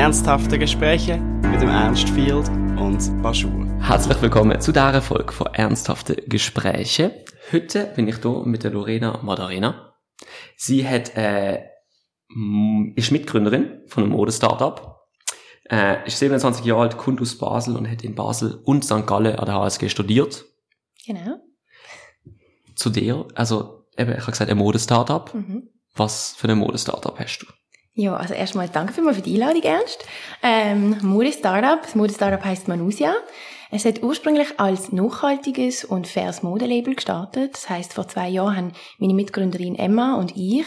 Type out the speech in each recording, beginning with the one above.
Ernsthafte Gespräche mit dem Ernst Field und Baschur. Herzlich willkommen zu dieser Folge von Ernsthafte Gespräche. Heute bin ich hier mit der Lorena Madarena. Sie hat, äh, ist Mitgründerin von einem Mode-Startup. Äh, ist 27 Jahre alt, kommt aus Basel und hat in Basel und St. Gallen an der HSG studiert. Genau. Zu dir, also eben, ich habe gesagt, ein Mode-Startup. Mhm. Was für ein Mode-Startup hast du? Ja, also erstmal danke für die Einladung, Ernst. Ähm, Mode Startup. Das Mode Startup heisst Manusia. Es hat ursprünglich als nachhaltiges und faires Modelabel gestartet. Das heisst, vor zwei Jahren haben meine Mitgründerin Emma und ich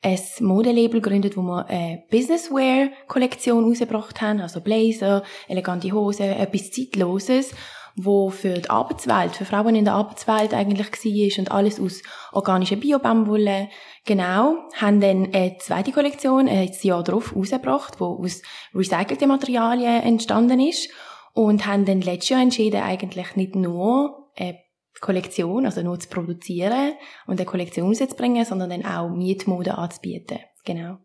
ein Modelabel gegründet, wo wir eine Businesswear-Kollektion rausgebracht haben, also Blazer, elegante Hosen, etwas Zeitloses, wo für die Arbeitswelt, für Frauen in der Arbeitswelt eigentlich war und alles aus organischer Bio-Baumwolle. Genau, haben dann eine zweite Kollektion ein Jahr darauf rausgebracht, wo aus recycelten Materialien entstanden ist und haben dann letztes Jahr entschieden, eigentlich nicht nur eine Kollektion, also nur zu produzieren und eine Kollektion rauszubringen, sondern dann auch Mietmode anzubieten. Genau.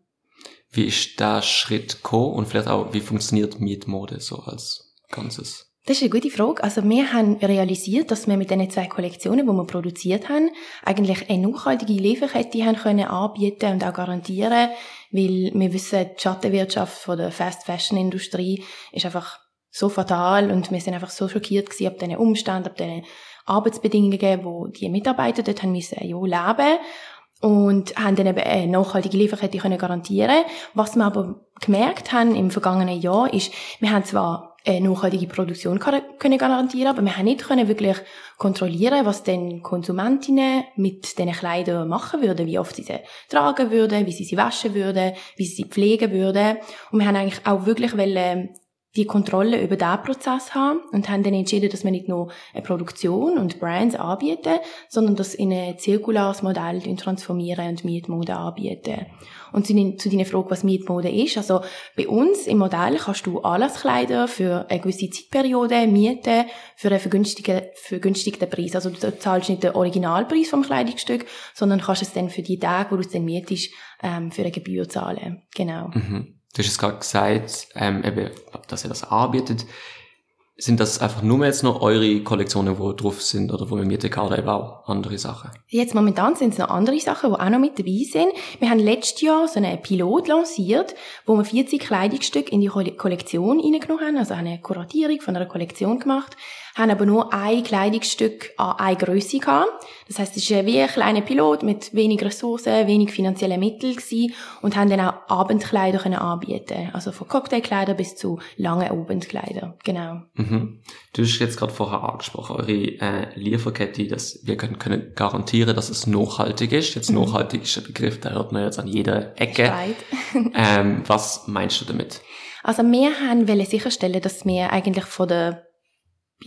Wie ist der Schritt gekommen und vielleicht auch, wie funktioniert Mietmode so als Ganzes? Das ist eine gute Frage. Also wir haben realisiert, dass wir mit diesen zwei Kollektionen, die wir produziert haben, eigentlich eine nachhaltige Lieferkette haben können anbieten und auch garantieren, weil wir wissen, die Schattenwirtschaft von der Fast Fashion Industrie ist einfach so fatal und wir sind einfach so schockiert gewesen ab diesen Umständen, ab diesen Arbeitsbedingungen, wo die Mitarbeiter dort haben müssen, ja, leben und haben dann eben eine nachhaltige Lieferkette können garantieren. Was wir aber gemerkt haben im vergangenen Jahr ist, wir haben zwar eine nachhaltige Produktion können garantieren, aber wir haben nicht können wirklich kontrollieren, was denn Konsumentinnen mit diesen Kleidern machen würden, wie oft sie sie tragen würden, wie sie sie waschen würden, wie sie sie pflegen würden. Und wir haben eigentlich auch wirklich wollen, die Kontrolle über diesen Prozess haben und haben dann entschieden, dass wir nicht nur eine Produktion und Brands anbieten, sondern das in ein zirkulares Modell transformieren und Mietmode anbieten. Und zu, zu deiner Frage, was Mietmode ist, also bei uns im Modell kannst du Anlasskleider für eine gewisse Zeitperiode mieten für einen vergünstigten, vergünstigten Preis. Also du zahlst nicht den Originalpreis vom Kleidungsstück, sondern kannst es dann für die Tage, wo du es dann mietest, ähm, für eine Gebühr zahlen. Genau. Mhm. Du hast es gerade gesagt, ähm, eben, dass ihr das anbietet. Sind das einfach nur jetzt noch eure Kollektionen, wo drauf sind oder wo wir mieten kann oder eben auch andere Sachen? Jetzt momentan sind es noch andere Sachen, die auch noch mit dabei sind. Wir haben letztes Jahr so einen Pilot lanciert, wo wir 40 Kleidungsstücke in die Kollektion reingenommen haben, also eine Kuratierung von einer Kollektion gemacht haben aber nur ein Kleidungsstück an eine Grösse gehabt. Das heisst, es war wie ein kleiner Pilot mit wenig Ressourcen, wenig finanziellen Mitteln gewesen und haben dann auch Abendkleider können anbieten. Also von Cocktailkleider bis zu langen Abendkleider. Genau. Mhm. Du hast jetzt gerade vorher angesprochen, eure äh, Lieferkette, dass wir können, können garantieren, dass es nachhaltig ist. Jetzt mhm. nachhaltig ist ein Begriff, der hört man jetzt an jeder Ecke. ähm, was meinst du damit? Also wir haben sicherstellen, dass wir eigentlich von der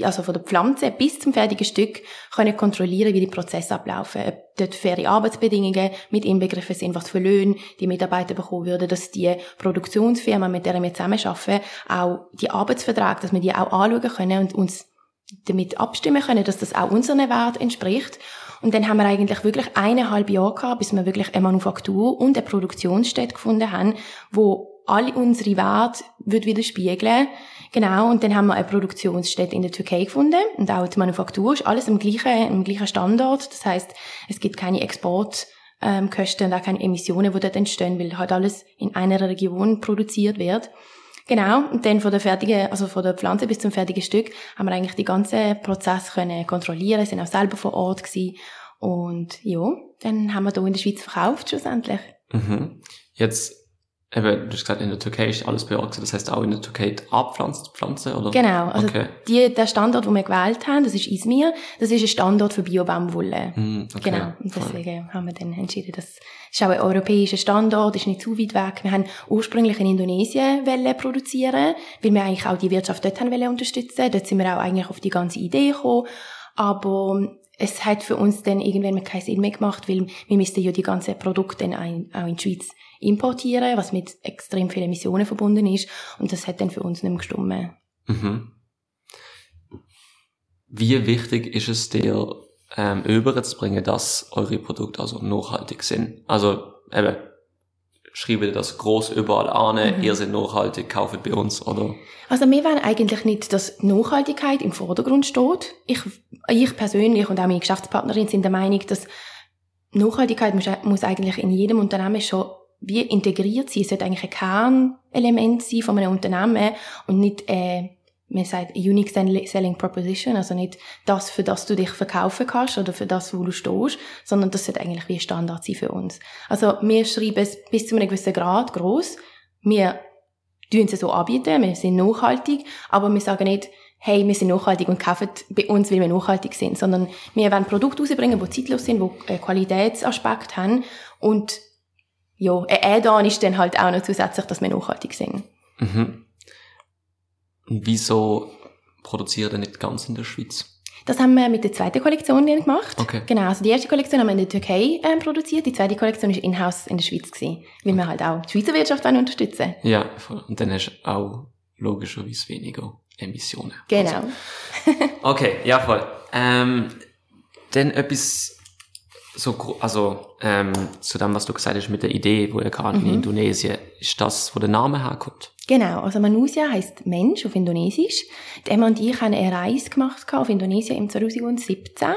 also von der Pflanze bis zum fertigen Stück können kontrollieren, wie die Prozesse ablaufen. Ob dort faire Arbeitsbedingungen mit inbegriffen sind, was für Löhne die Mitarbeiter bekommen würden, dass die Produktionsfirma, mit der wir zusammenarbeiten, auch die Arbeitsverträge, dass wir die auch anschauen können und uns damit abstimmen können, dass das auch unseren Wert entspricht. Und dann haben wir eigentlich wirklich eineinhalb Jahre gehabt, bis wir wirklich eine Manufaktur und eine Produktionsstätte gefunden haben, wo alle unsere Werte widerspiegeln Genau, und dann haben wir eine Produktionsstätte in der Türkei gefunden und auch die Manufaktur ist alles am gleichen, am gleichen Standort. Das heißt, es gibt keine Exportkosten ähm, und auch keine Emissionen, die dort entstehen, weil halt alles in einer Region produziert wird. Genau, und dann von der fertigen, also von der Pflanze bis zum fertigen Stück haben wir eigentlich die ganzen Prozess können kontrollieren, sind auch selber vor Ort gewesen. Und ja, dann haben wir hier in der Schweiz verkauft schlussendlich. Mhm. Jetzt Eben, du hast gesagt, in der Türkei ist alles beorgt, das heißt auch in der Türkei die Abpflanze, oder? Genau, also okay. die, der Standort, den wir gewählt haben, das ist Izmir, das ist ein Standort für Biobaumwolle. Mm, okay. Genau, und deswegen Voll. haben wir dann entschieden, das ist auch ein europäischer Standort, ist nicht zu weit weg. Wir haben ursprünglich in Indonesien produzieren, weil wir eigentlich auch die Wirtschaft dort haben unterstützen Dort sind wir auch eigentlich auf die ganze Idee gekommen, aber es hat für uns dann irgendwann keinen Sinn mehr gemacht, weil wir müssten ja die ganzen Produkte dann auch in die Schweiz importieren, was mit extrem vielen Emissionen verbunden ist. Und das hat dann für uns nicht mehr gestimmt. Mhm. Wie wichtig ist es dir, ähm, überzubringen, dass eure Produkte also nachhaltig sind? Also, eben, schreiben das groß überall an, Mhm. ihr seid nachhaltig, kauft bei uns, oder? Also wir wollen eigentlich nicht, dass Nachhaltigkeit im Vordergrund steht. Ich, ich persönlich und auch meine Geschäftspartnerin sind der Meinung, dass Nachhaltigkeit muss, muss eigentlich in jedem Unternehmen schon wie integriert sein. Es sollte eigentlich ein Kernelement sein von einem Unternehmen und nicht, äh, man sagt, unique selling proposition, also nicht das, für das du dich verkaufen kannst oder für das, wo du stehst, sondern das sollte eigentlich wie ein Standard sein für uns. Also wir schreiben es bis zu einem gewissen Grad groß. Wir tun es so anbieten, wir sind nachhaltig, aber wir sagen nicht, hey, wir sind nachhaltig und kaufen bei uns, weil wir nachhaltig sind, sondern wir wollen Produkte rausbringen, die zeitlos sind, die einen Qualitätsaspekt haben und ja, ein Add-on ist dann halt auch noch zusätzlich, dass wir nachhaltig sind. Mhm. Und wieso produziert ihr nicht ganz in der Schweiz? Das haben wir mit der zweiten Kollektion gemacht. Okay. Genau, also die erste Kollektion haben wir in der Türkei ähm, produziert, die zweite Kollektion ist in-house in der Schweiz gewesen, weil wir halt auch die Schweizer Wirtschaft wollen unterstützen. Ja, voll. und dann hast du auch logischerweise weniger Emissionen. Genau. Also, okay, ja voll. Ähm, dann etwas so, also ähm, zu dem, was du gesagt hast mit der Idee, wo ihr gerade in Mhm. Indonesien, ist das, wo der Name herkommt? Genau, also Manusia heißt Mensch auf Indonesisch. Die Emma und ich haben eine Reise gemacht auf Indonesien im 2017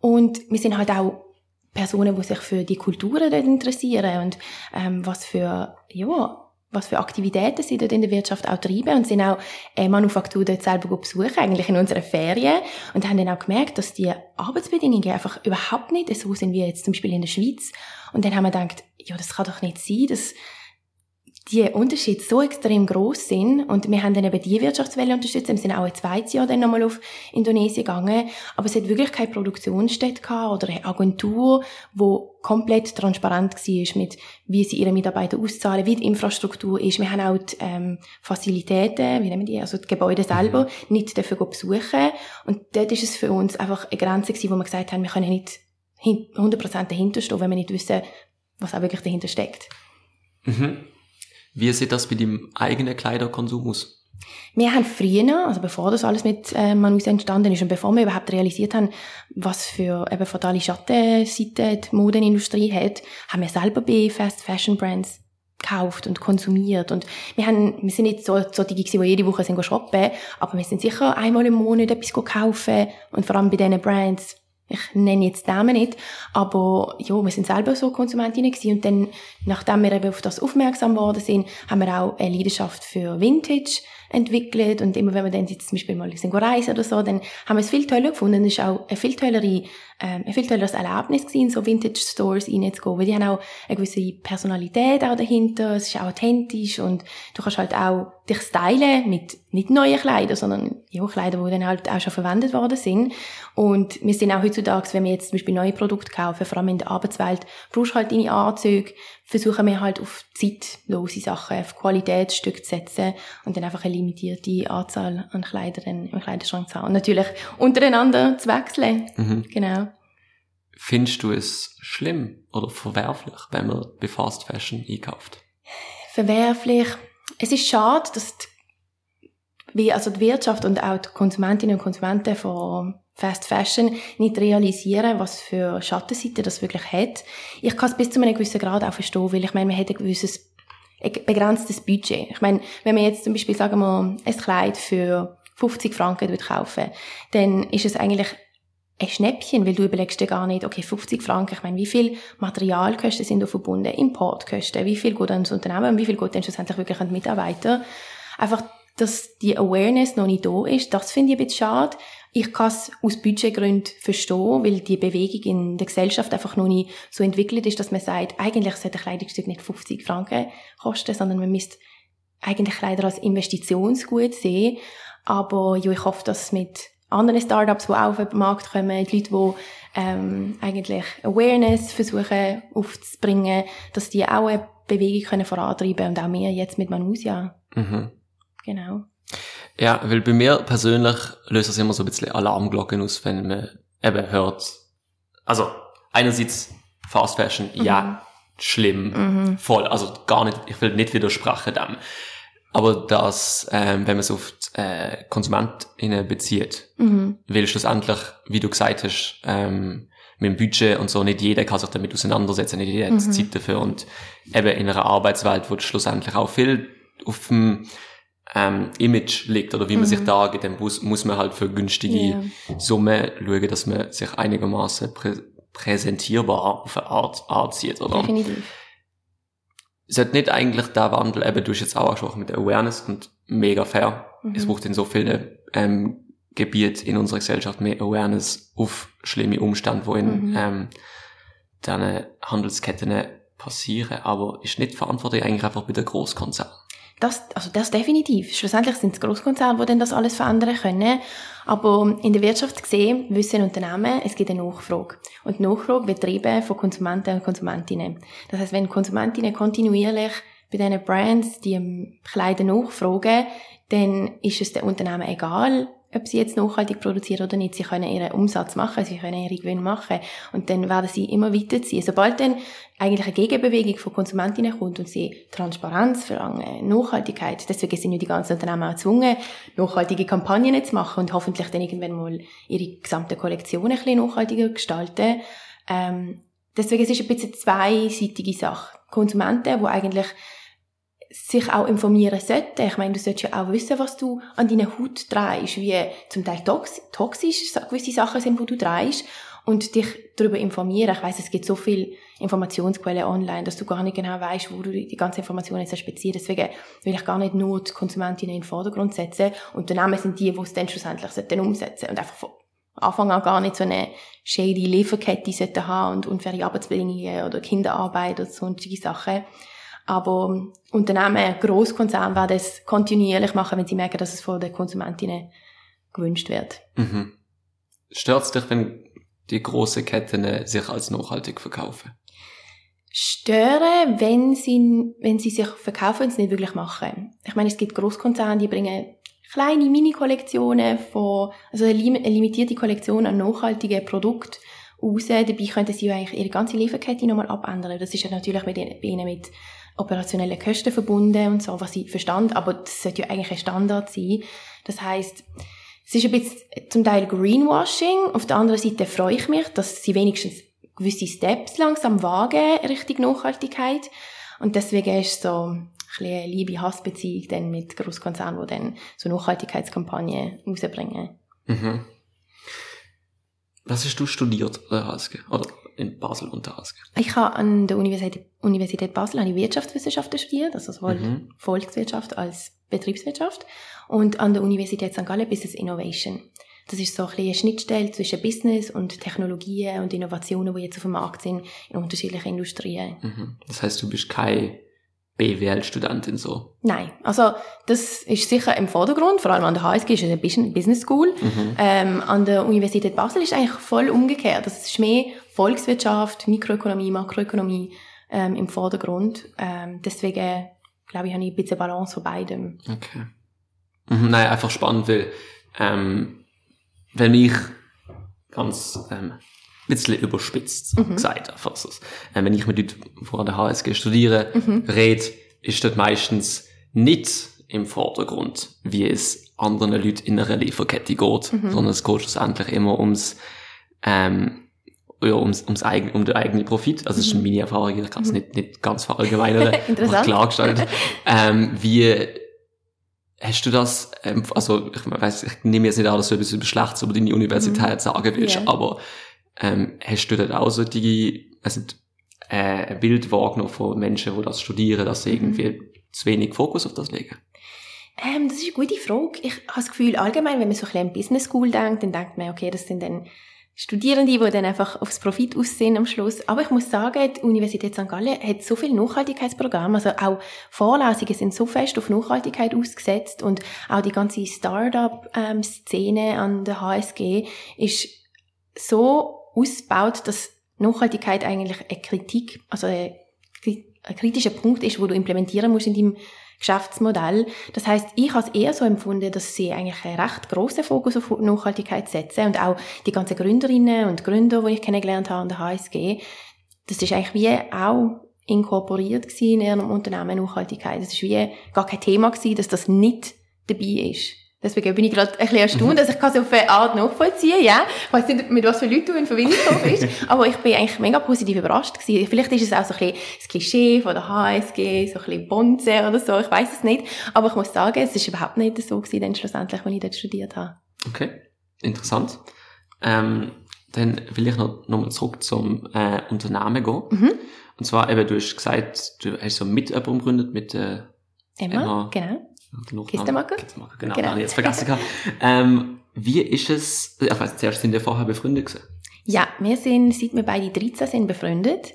und wir sind halt auch Personen, die sich für die Kulturen dort interessieren und ähm, was für ja was für Aktivitäten sie dort in der Wirtschaft auch treiben und sind auch eine Manufaktur dort selber besuchen, eigentlich in unseren Ferien. Und haben dann auch gemerkt, dass die Arbeitsbedingungen einfach überhaupt nicht so sind wie jetzt zum Beispiel in der Schweiz. Und dann haben wir gedacht, ja, das kann doch nicht sein, dass die Unterschiede so extrem groß sind und wir haben dann eben die Wirtschaftswelle unterstützt, wir sind auch ein zweites Jahr dann nochmal auf Indonesien gegangen, aber es hat wirklich keine Produktionsstätte gehabt oder eine Agentur, wo komplett transparent war mit, wie sie ihre Mitarbeiter auszahlen, wie die Infrastruktur ist. Wir haben auch die ähm, Facilitäten, wie nennen wir die, also die Gebäude selber, nicht dafür besuchen und dort ist es für uns einfach eine Grenze gewesen, wo wir gesagt haben, wir können nicht hin- 100% dahinter stehen, wenn wir nicht wissen, was auch wirklich dahinter steckt. Mhm. Wie sieht das bei deinem eigenen Kleiderkonsum aus? Wir haben früher, also bevor das alles mit äh, Manusa entstanden ist und bevor wir überhaupt realisiert haben, was für eben fatale Schattenseiten die Modenindustrie hat, haben wir selber bei Fast Fashion Brands gekauft und konsumiert und wir haben, wir sind nicht so, so die gewesen, die jede Woche sind shoppen, aber wir sind sicher einmal im Monat etwas kaufen und vor allem bei diesen Brands, ich nenne jetzt Namen nicht, aber ja, wir sind selber so Konsumentinnen gewesen und dann, nachdem wir eben auf das aufmerksam geworden sind, haben wir auch eine Leidenschaft für Vintage entwickelt und immer wenn wir dann jetzt zum Beispiel mal sind reisen oder so, dann haben wir es viel toller gefunden. Es ist auch ein viel tollere, ähm, viel tolleres Erlebnis gewesen, so Vintage Stores reinzugehen, weil die haben auch eine gewisse Personalität auch dahinter, es ist auch authentisch und du kannst halt auch dich stylen mit nicht neuen Kleidern, sondern ja, Kleider, die dann halt auch schon verwendet worden sind. Und wir sind auch heutzutage, wenn wir jetzt zum Beispiel neue Produkte kaufen, vor allem in der Arbeitswelt, brauchst du halt deine Anzüge, versuchen wir halt auf zeitlose Sachen, auf Qualitätsstücke zu setzen und dann einfach eine limitierte Anzahl an Kleidern im Kleiderschrank zu haben. Und natürlich untereinander zu wechseln. Mhm. Genau. Findest du es schlimm oder verwerflich, wenn man bei Fast Fashion einkauft? Verwerflich. Es ist schade, dass die, wie also die Wirtschaft und auch die Konsumentinnen und Konsumenten von Fast Fashion nicht realisieren, was für Schattenseiten das wirklich hat. Ich kann es bis zu einem gewissen Grad auch verstehen, weil ich meine, man hat ein gewisses ein begrenztes Budget. Ich meine, wenn man jetzt zum Beispiel, sagen wir, ein Kleid für 50 Franken kaufen, dann ist es eigentlich ein Schnäppchen, weil du überlegst dir gar nicht, okay, 50 Franken, ich meine, wie viel Materialkosten sind da verbunden, Importkosten, wie viel geht ans Unternehmen wie viel geht dann schlussendlich wirklich an die Mitarbeiter. Einfach, dass die Awareness noch nicht da ist, das finde ich ein bisschen schade. Ich kann es aus Budgetgründen verstehen, weil die Bewegung in der Gesellschaft einfach noch nicht so entwickelt ist, dass man sagt, eigentlich sollte ein Kleidungsstück nicht 50 Franken kosten, sondern man müsste eigentlich Kleider als Investitionsgut sehen. Aber ja, ich hoffe, dass mit anderen Startups, die auch auf den Markt kommen, die Leute, die ähm, eigentlich Awareness versuchen aufzubringen, dass die auch eine Bewegung können vorantreiben und auch wir jetzt mit Manusia. Mhm. Genau. Ja, weil bei mir persönlich löst das immer so ein bisschen Alarmglocken aus, wenn man eben hört. Also, einerseits Fast Fashion, ja, schlimm, Mhm. voll, also gar nicht, ich will nicht widersprechen dem. Aber dass, ähm, wenn man es auf die äh, KonsumentInnen bezieht, Mhm. weil schlussendlich, wie du gesagt hast, ähm, mit dem Budget und so. Nicht jeder kann sich damit auseinandersetzen, nicht jeder hat Mhm. Zeit dafür. Und eben in einer Arbeitswelt, wo schlussendlich auch viel auf dem ähm, Image liegt oder wie man sich dargeht, dann muss, muss man halt für günstige Ja. Summen schauen, dass man sich einigermaßen prä präsentierbar auf eine Art anzieht, oder? Definitiv. sollte nicht eigentlich der Wandel, eben du hast jetzt auch angesprochen mit der Awareness und mega fair. Mhm. Es braucht in so vielen ähm, Gebieten in unserer Gesellschaft mehr Awareness auf schlimme Umstände, wo in Mhm. ähm, diesen Handelsketten passieren. Aber ist nicht verantwortlich eigentlich einfach bei den Großkonzernen? Das, also das definitiv. Schlussendlich sind es Großkonzerne, die dann das alles verändern können. Aber in der Wirtschaft gesehen wissen Unternehmen, es gibt eine Nachfrage. Und die Nachfrage wird von Konsumenten und Konsumentinnen. Das heißt, wenn Konsumentinnen kontinuierlich bei diesen Brands die Kleider nachfragen, dann ist es den Unternehmen egal, ob sie jetzt nachhaltig produzieren oder nicht. Sie können ihren Umsatz machen, sie können ihre Gewinne machen. Und dann werden sie immer weiterziehen. Sobald dann eigentlich eine Gegenbewegung von Konsumentinnen kommt und sie Transparenz verlangen, Nachhaltigkeit, deswegen sind ja die ganzen Unternehmen auch gezwungen, nachhaltige Kampagnen zu machen und hoffentlich dann irgendwann mal ihre gesamte Kollektion ein bisschen nachhaltiger gestalten. Ähm, deswegen es ist es ein bisschen eine zweiseitige Sache. Konsumenten, die eigentlich sich auch informieren sollten. Ich meine, du solltest ja auch wissen, was du an deiner Haut trägst, wie zum Teil tox toxisch gewisse Sachen sind, die du trägst und dich darüber informieren. Ich weiß, es gibt so viele Informationsquellen online, dass du gar nicht genau weißt, wo du die ganze Informationen jetzt beziehst. Deswegen will ich gar nicht nur die Konsumentinnen in den Vordergrund setzen. Unternehmen sind die, die es dann schlussendlich sollten umsetzen und einfach von Anfang an gar nicht so eine shady Lieferkette sollten haben und unfaire Arbeitsbedingungen oder Kinderarbeit oder sonstige Sachen. Aber Unternehmen, Grosskonzerne werden es kontinuierlich machen, wenn sie merken, dass es von den Konsumentinnen gewünscht wird. Mhm. Stört es dich, wenn die großen Ketten äh, sich als nachhaltig verkaufen? Stören, wenn sie, wenn sie sich verkaufen und es nicht wirklich machen. Ich meine, es gibt Grosskonzerne, die bringen kleine Mini-Kollektionen von, also eine, lim- eine limitierte Kollektion an nachhaltigen Produkten raus. Dabei könnten sie ja eigentlich ihre ganze Lieferkette nochmal abändern. Das ist ja natürlich bei ihnen mit operationellen Kosten verbunden und so, was ich verstand, aber das sollte ja eigentlich ein Standard sein. Das heißt, es ist ein bisschen zum Teil Greenwashing. Auf der anderen Seite freue ich mich, dass sie wenigstens gewisse Steps langsam wagen Richtung Nachhaltigkeit. Und deswegen ist so ein eine Liebe-Hass-Beziehung dann mit Großkonzernen, die dann so Nachhaltigkeitskampagnen rausbringen. Mhm. Was hast du studiert HSG? Oder in Basel HSG? Ich habe an der Universität, Universität Basel ich Wirtschaftswissenschaften studiert, also sowohl Mhm. Volkswirtschaft als Betriebswirtschaft und an der Universität St. Gallen Business Innovation. Das ist so ein bisschen eine Schnittstelle zwischen Business und Technologien und Innovationen, die jetzt auf dem Markt sind in unterschiedlichen Industrien. Mhm. Das heißt, du bist keine BWL-Studentin so. Nein, also das ist sicher im Vordergrund, vor allem an der HSG ist es eine Bus- Business School. Mhm. Ähm, an der Universität Basel ist eigentlich voll umgekehrt. Das ist mehr Volkswirtschaft, Mikroökonomie, Makroökonomie ähm, im Vordergrund. Ähm, deswegen glaube ich, habe ich ein bisschen Balance von beidem. Okay. Mhm, nein, einfach spannend, weil, ähm, wenn ich ganz, ähm, ein bisschen überspitzt Mhm. gesagt, einfach so, äh, wenn ich mit Leuten, die an der HSG studieren, Mhm. rede, ist dort meistens nicht im Vordergrund, wie es anderen Leuten in einer Lieferkette geht, Mhm. sondern es geht schlussendlich immer ums, ähm, ja, ums, ums eigen, um den eigenen Profit. Also, das ist Mhm. meine Erfahrung, ich kann es nicht, nicht ganz verallgemeinern, Interessant. klargestellt. ähm, wie hast du das, ähm, also, ich weiß, ich nehme jetzt nicht an, dass du etwas über Schlechtes über deine Universität sagen willst, Ja. aber, ähm, hast du dort auch so die, also, äh, ein Bild wahrgenommen von Menschen, die das studieren, dass sie Mhm. irgendwie zu wenig Fokus auf das legen? Ähm, das ist eine gute Frage. Ich habe das Gefühl, allgemein, wenn man so ein bisschen an Business School denkt, dann denkt man, okay, das sind dann Studierende, die dann einfach aufs Profit aussehen am Schluss. Aber ich muss sagen, die Universität St. Gallen hat so viel Nachhaltigkeitsprogramme, also auch Vorlesungen sind so fest auf Nachhaltigkeit ausgesetzt und auch die ganze Startup-Szene an der HSG ist so ausgebaut, dass Nachhaltigkeit eigentlich eine Kritik, also ein kritischer Punkt ist, wo du implementieren musst in deinem Geschäftsmodell. Das heißt, ich habe es eher so empfunden, dass sie eigentlich einen recht grossen Fokus auf Nachhaltigkeit setzen und auch die ganzen Gründerinnen und Gründer, die ich kennengelernt habe an der HSG, das ist eigentlich wie auch inkorporiert gewesen in ihrem Unternehmen Nachhaltigkeit. Das ist wie gar kein Thema gewesen, dass das nicht dabei ist. Deswegen bin ich gerade ein bisschen erstaunt, dass ich kann es auf eine Art nachvollziehen ja. Ich weiß nicht, mit was für Leuten du in Verbindung gekommen bist, aber ich bin eigentlich mega positiv überrascht gewesen. Vielleicht ist es auch so ein bisschen das Klischee von der HSG, so ein bisschen Bonze oder so, ich weiß es nicht. Aber ich muss sagen, es ist überhaupt nicht so gewesen, dann schlussendlich, als ich dort studiert habe. Okay, interessant. Ähm, dann will ich noch, noch mal zurück zum äh, Unternehmen gehen. Mhm. Und zwar eben, du hast gesagt, du hast so mit jemandem gegründet, mit äh, Emma, Emma. genau. Kistenmacher? Kistenmacher, genau, Genau. ich jetzt vergessen gehabt. ähm, wie ist es, ich weiss, zuerst sind wir vorher befreundet gewesen. Ja, wir sind, seit wir beide 13 sind, befreundet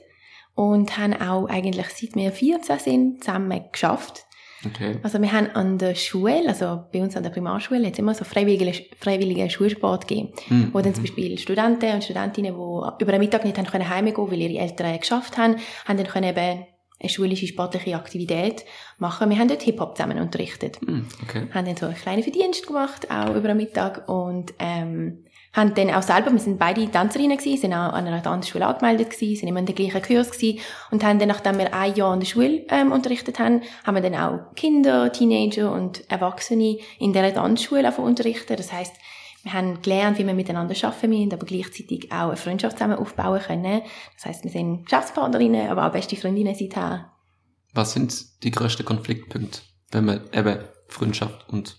und haben auch eigentlich, seit wir 14 sind, zusammen geschafft. Okay. Also wir haben an der Schule, also bei uns an der Primarschule, jetzt immer so freiwillige, freiwillige Schulsport gegeben, Mhm. wo dann zum Beispiel Studenten und Studentinnen, die über den Mittag nicht haben können heimgehen, weil ihre Eltern geschafft haben, haben dann können eben eine schulische sportliche Aktivität machen. Wir haben dort Hip-Hop zusammen unterrichtet. Mhm, okay. haben dann so einen kleinen Verdienst gemacht, auch über den Mittag und ähm, haben dann auch selber, wir sind beide Tänzerinnen gewesen, sind auch an einer Tanzschule angemeldet gewesen, sind immer in den gleichen Kurs gewesen und haben dann, nachdem wir ein Jahr an der Schule ähm, unterrichtet haben, haben wir dann auch Kinder, Teenager und Erwachsene in dieser Tanzschule angefangen unterrichten. Das heißt, wir haben gelernt, wie wir miteinander arbeiten müssen, aber gleichzeitig auch eine Freundschaft zusammen aufbauen können. Das heißt, wir sind Geschäftspartnerinnen, aber auch beste Freundinnen seither. Was sind die grössten Konfliktpunkte, wenn man eben Freundschaft und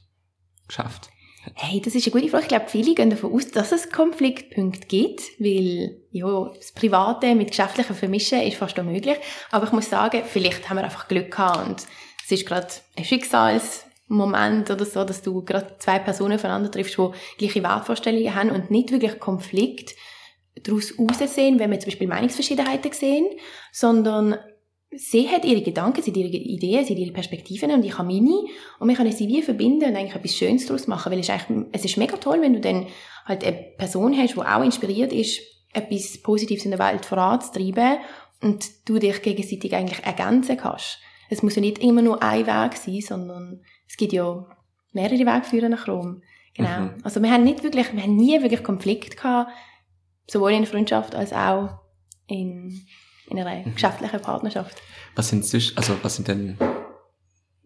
Geschäft Hey, das ist eine gute Frage. Ich glaube, viele gehen davon aus, dass es Konfliktpunkte gibt, weil ja, das Private mit Geschäftlichem vermischen ist fast unmöglich. Aber ich muss sagen, vielleicht haben wir einfach Glück gehabt und es ist gerade ein Schicksalsmoment oder so, dass du gerade zwei Personen voneinander triffst, die gleiche Wertvorstellungen haben und nicht wirklich Konflikt daraus aussehen, wenn wir zum Beispiel Meinungsverschiedenheiten sehen, sondern sie hat ihre Gedanken, sie hat ihre Ideen, sie hat ihre Perspektiven und ich habe meine und wir können sie wie verbinden und eigentlich etwas Schönes daraus machen, weil es ist eigentlich, es ist mega toll, wenn du dann halt eine Person hast, die auch inspiriert ist, etwas Positives in der Welt voranzutreiben und du dich gegenseitig eigentlich ergänzen kannst. Es muss ja nicht immer nur ein Weg sein, sondern es gibt ja mehrere Wege führen nach Rom. Genau. Mhm. Also wir haben nicht wirklich, wir haben nie wirklich Konflikt gehabt, sowohl in der Freundschaft als auch in, in einer geschäftlichen Partnerschaft. Was sind sonst, also was sind denn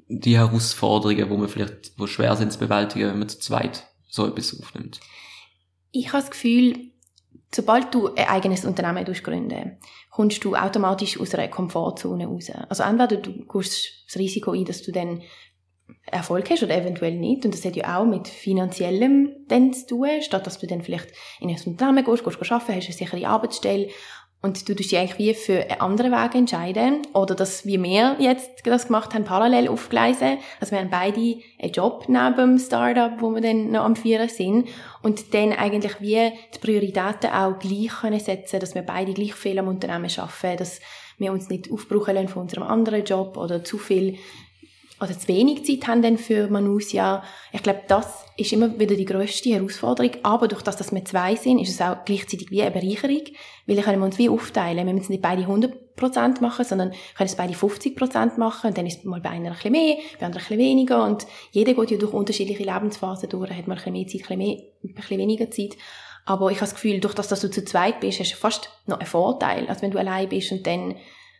die Herausforderungen, wo man vielleicht, wo schwer sind zu bewältigen, wenn man zu zweit so etwas aufnimmt? Ich habe das Gefühl, sobald du ein eigenes Unternehmen gründen kommst du automatisch aus einer Komfortzone raus. Also entweder du gehst das Risiko ein, dass du dann Erfolg hast oder eventuell nicht. Und das hat ja auch mit finanziellem dann zu tun, statt dass du dann vielleicht in ein Unternehmen gehst, gehst arbeiten, hast eine sichere Arbeitsstelle und du dich eigentlich wie für einen anderen Weg entscheiden. Oder dass wie wir jetzt das gemacht haben, parallel aufgleisen. Also wir haben beide einen Job neben dem Startup, wo wir dann noch am Vieren sind. Und dann eigentlich wie die Prioritäten auch gleich können setzen, dass wir beide gleich viel am Unternehmen arbeiten, dass wir uns nicht aufbrauchen lassen von unserem anderen Job oder zu viel oder zu wenig Zeit haben dann für Manusia. Ich glaube, das ist immer wieder die grösste Herausforderung. Aber durch das, dass wir zwei sind, ist es auch gleichzeitig wie eine Bereicherung, weil können wir uns wie aufteilen. Wir müssen nicht beide 100% machen, sondern können es beide 50% machen. Und dann ist mal bei einer ein bisschen mehr, bei anderen ein bisschen weniger. Und jeder geht ja durch unterschiedliche Lebensphasen durch. Hat man ein bisschen mehr Zeit, ein bisschen, mehr, ein bisschen weniger Zeit. Aber ich habe das Gefühl, durch das, dass du zu zweit bist, hast du fast noch einen Vorteil, als wenn du allein bist und dann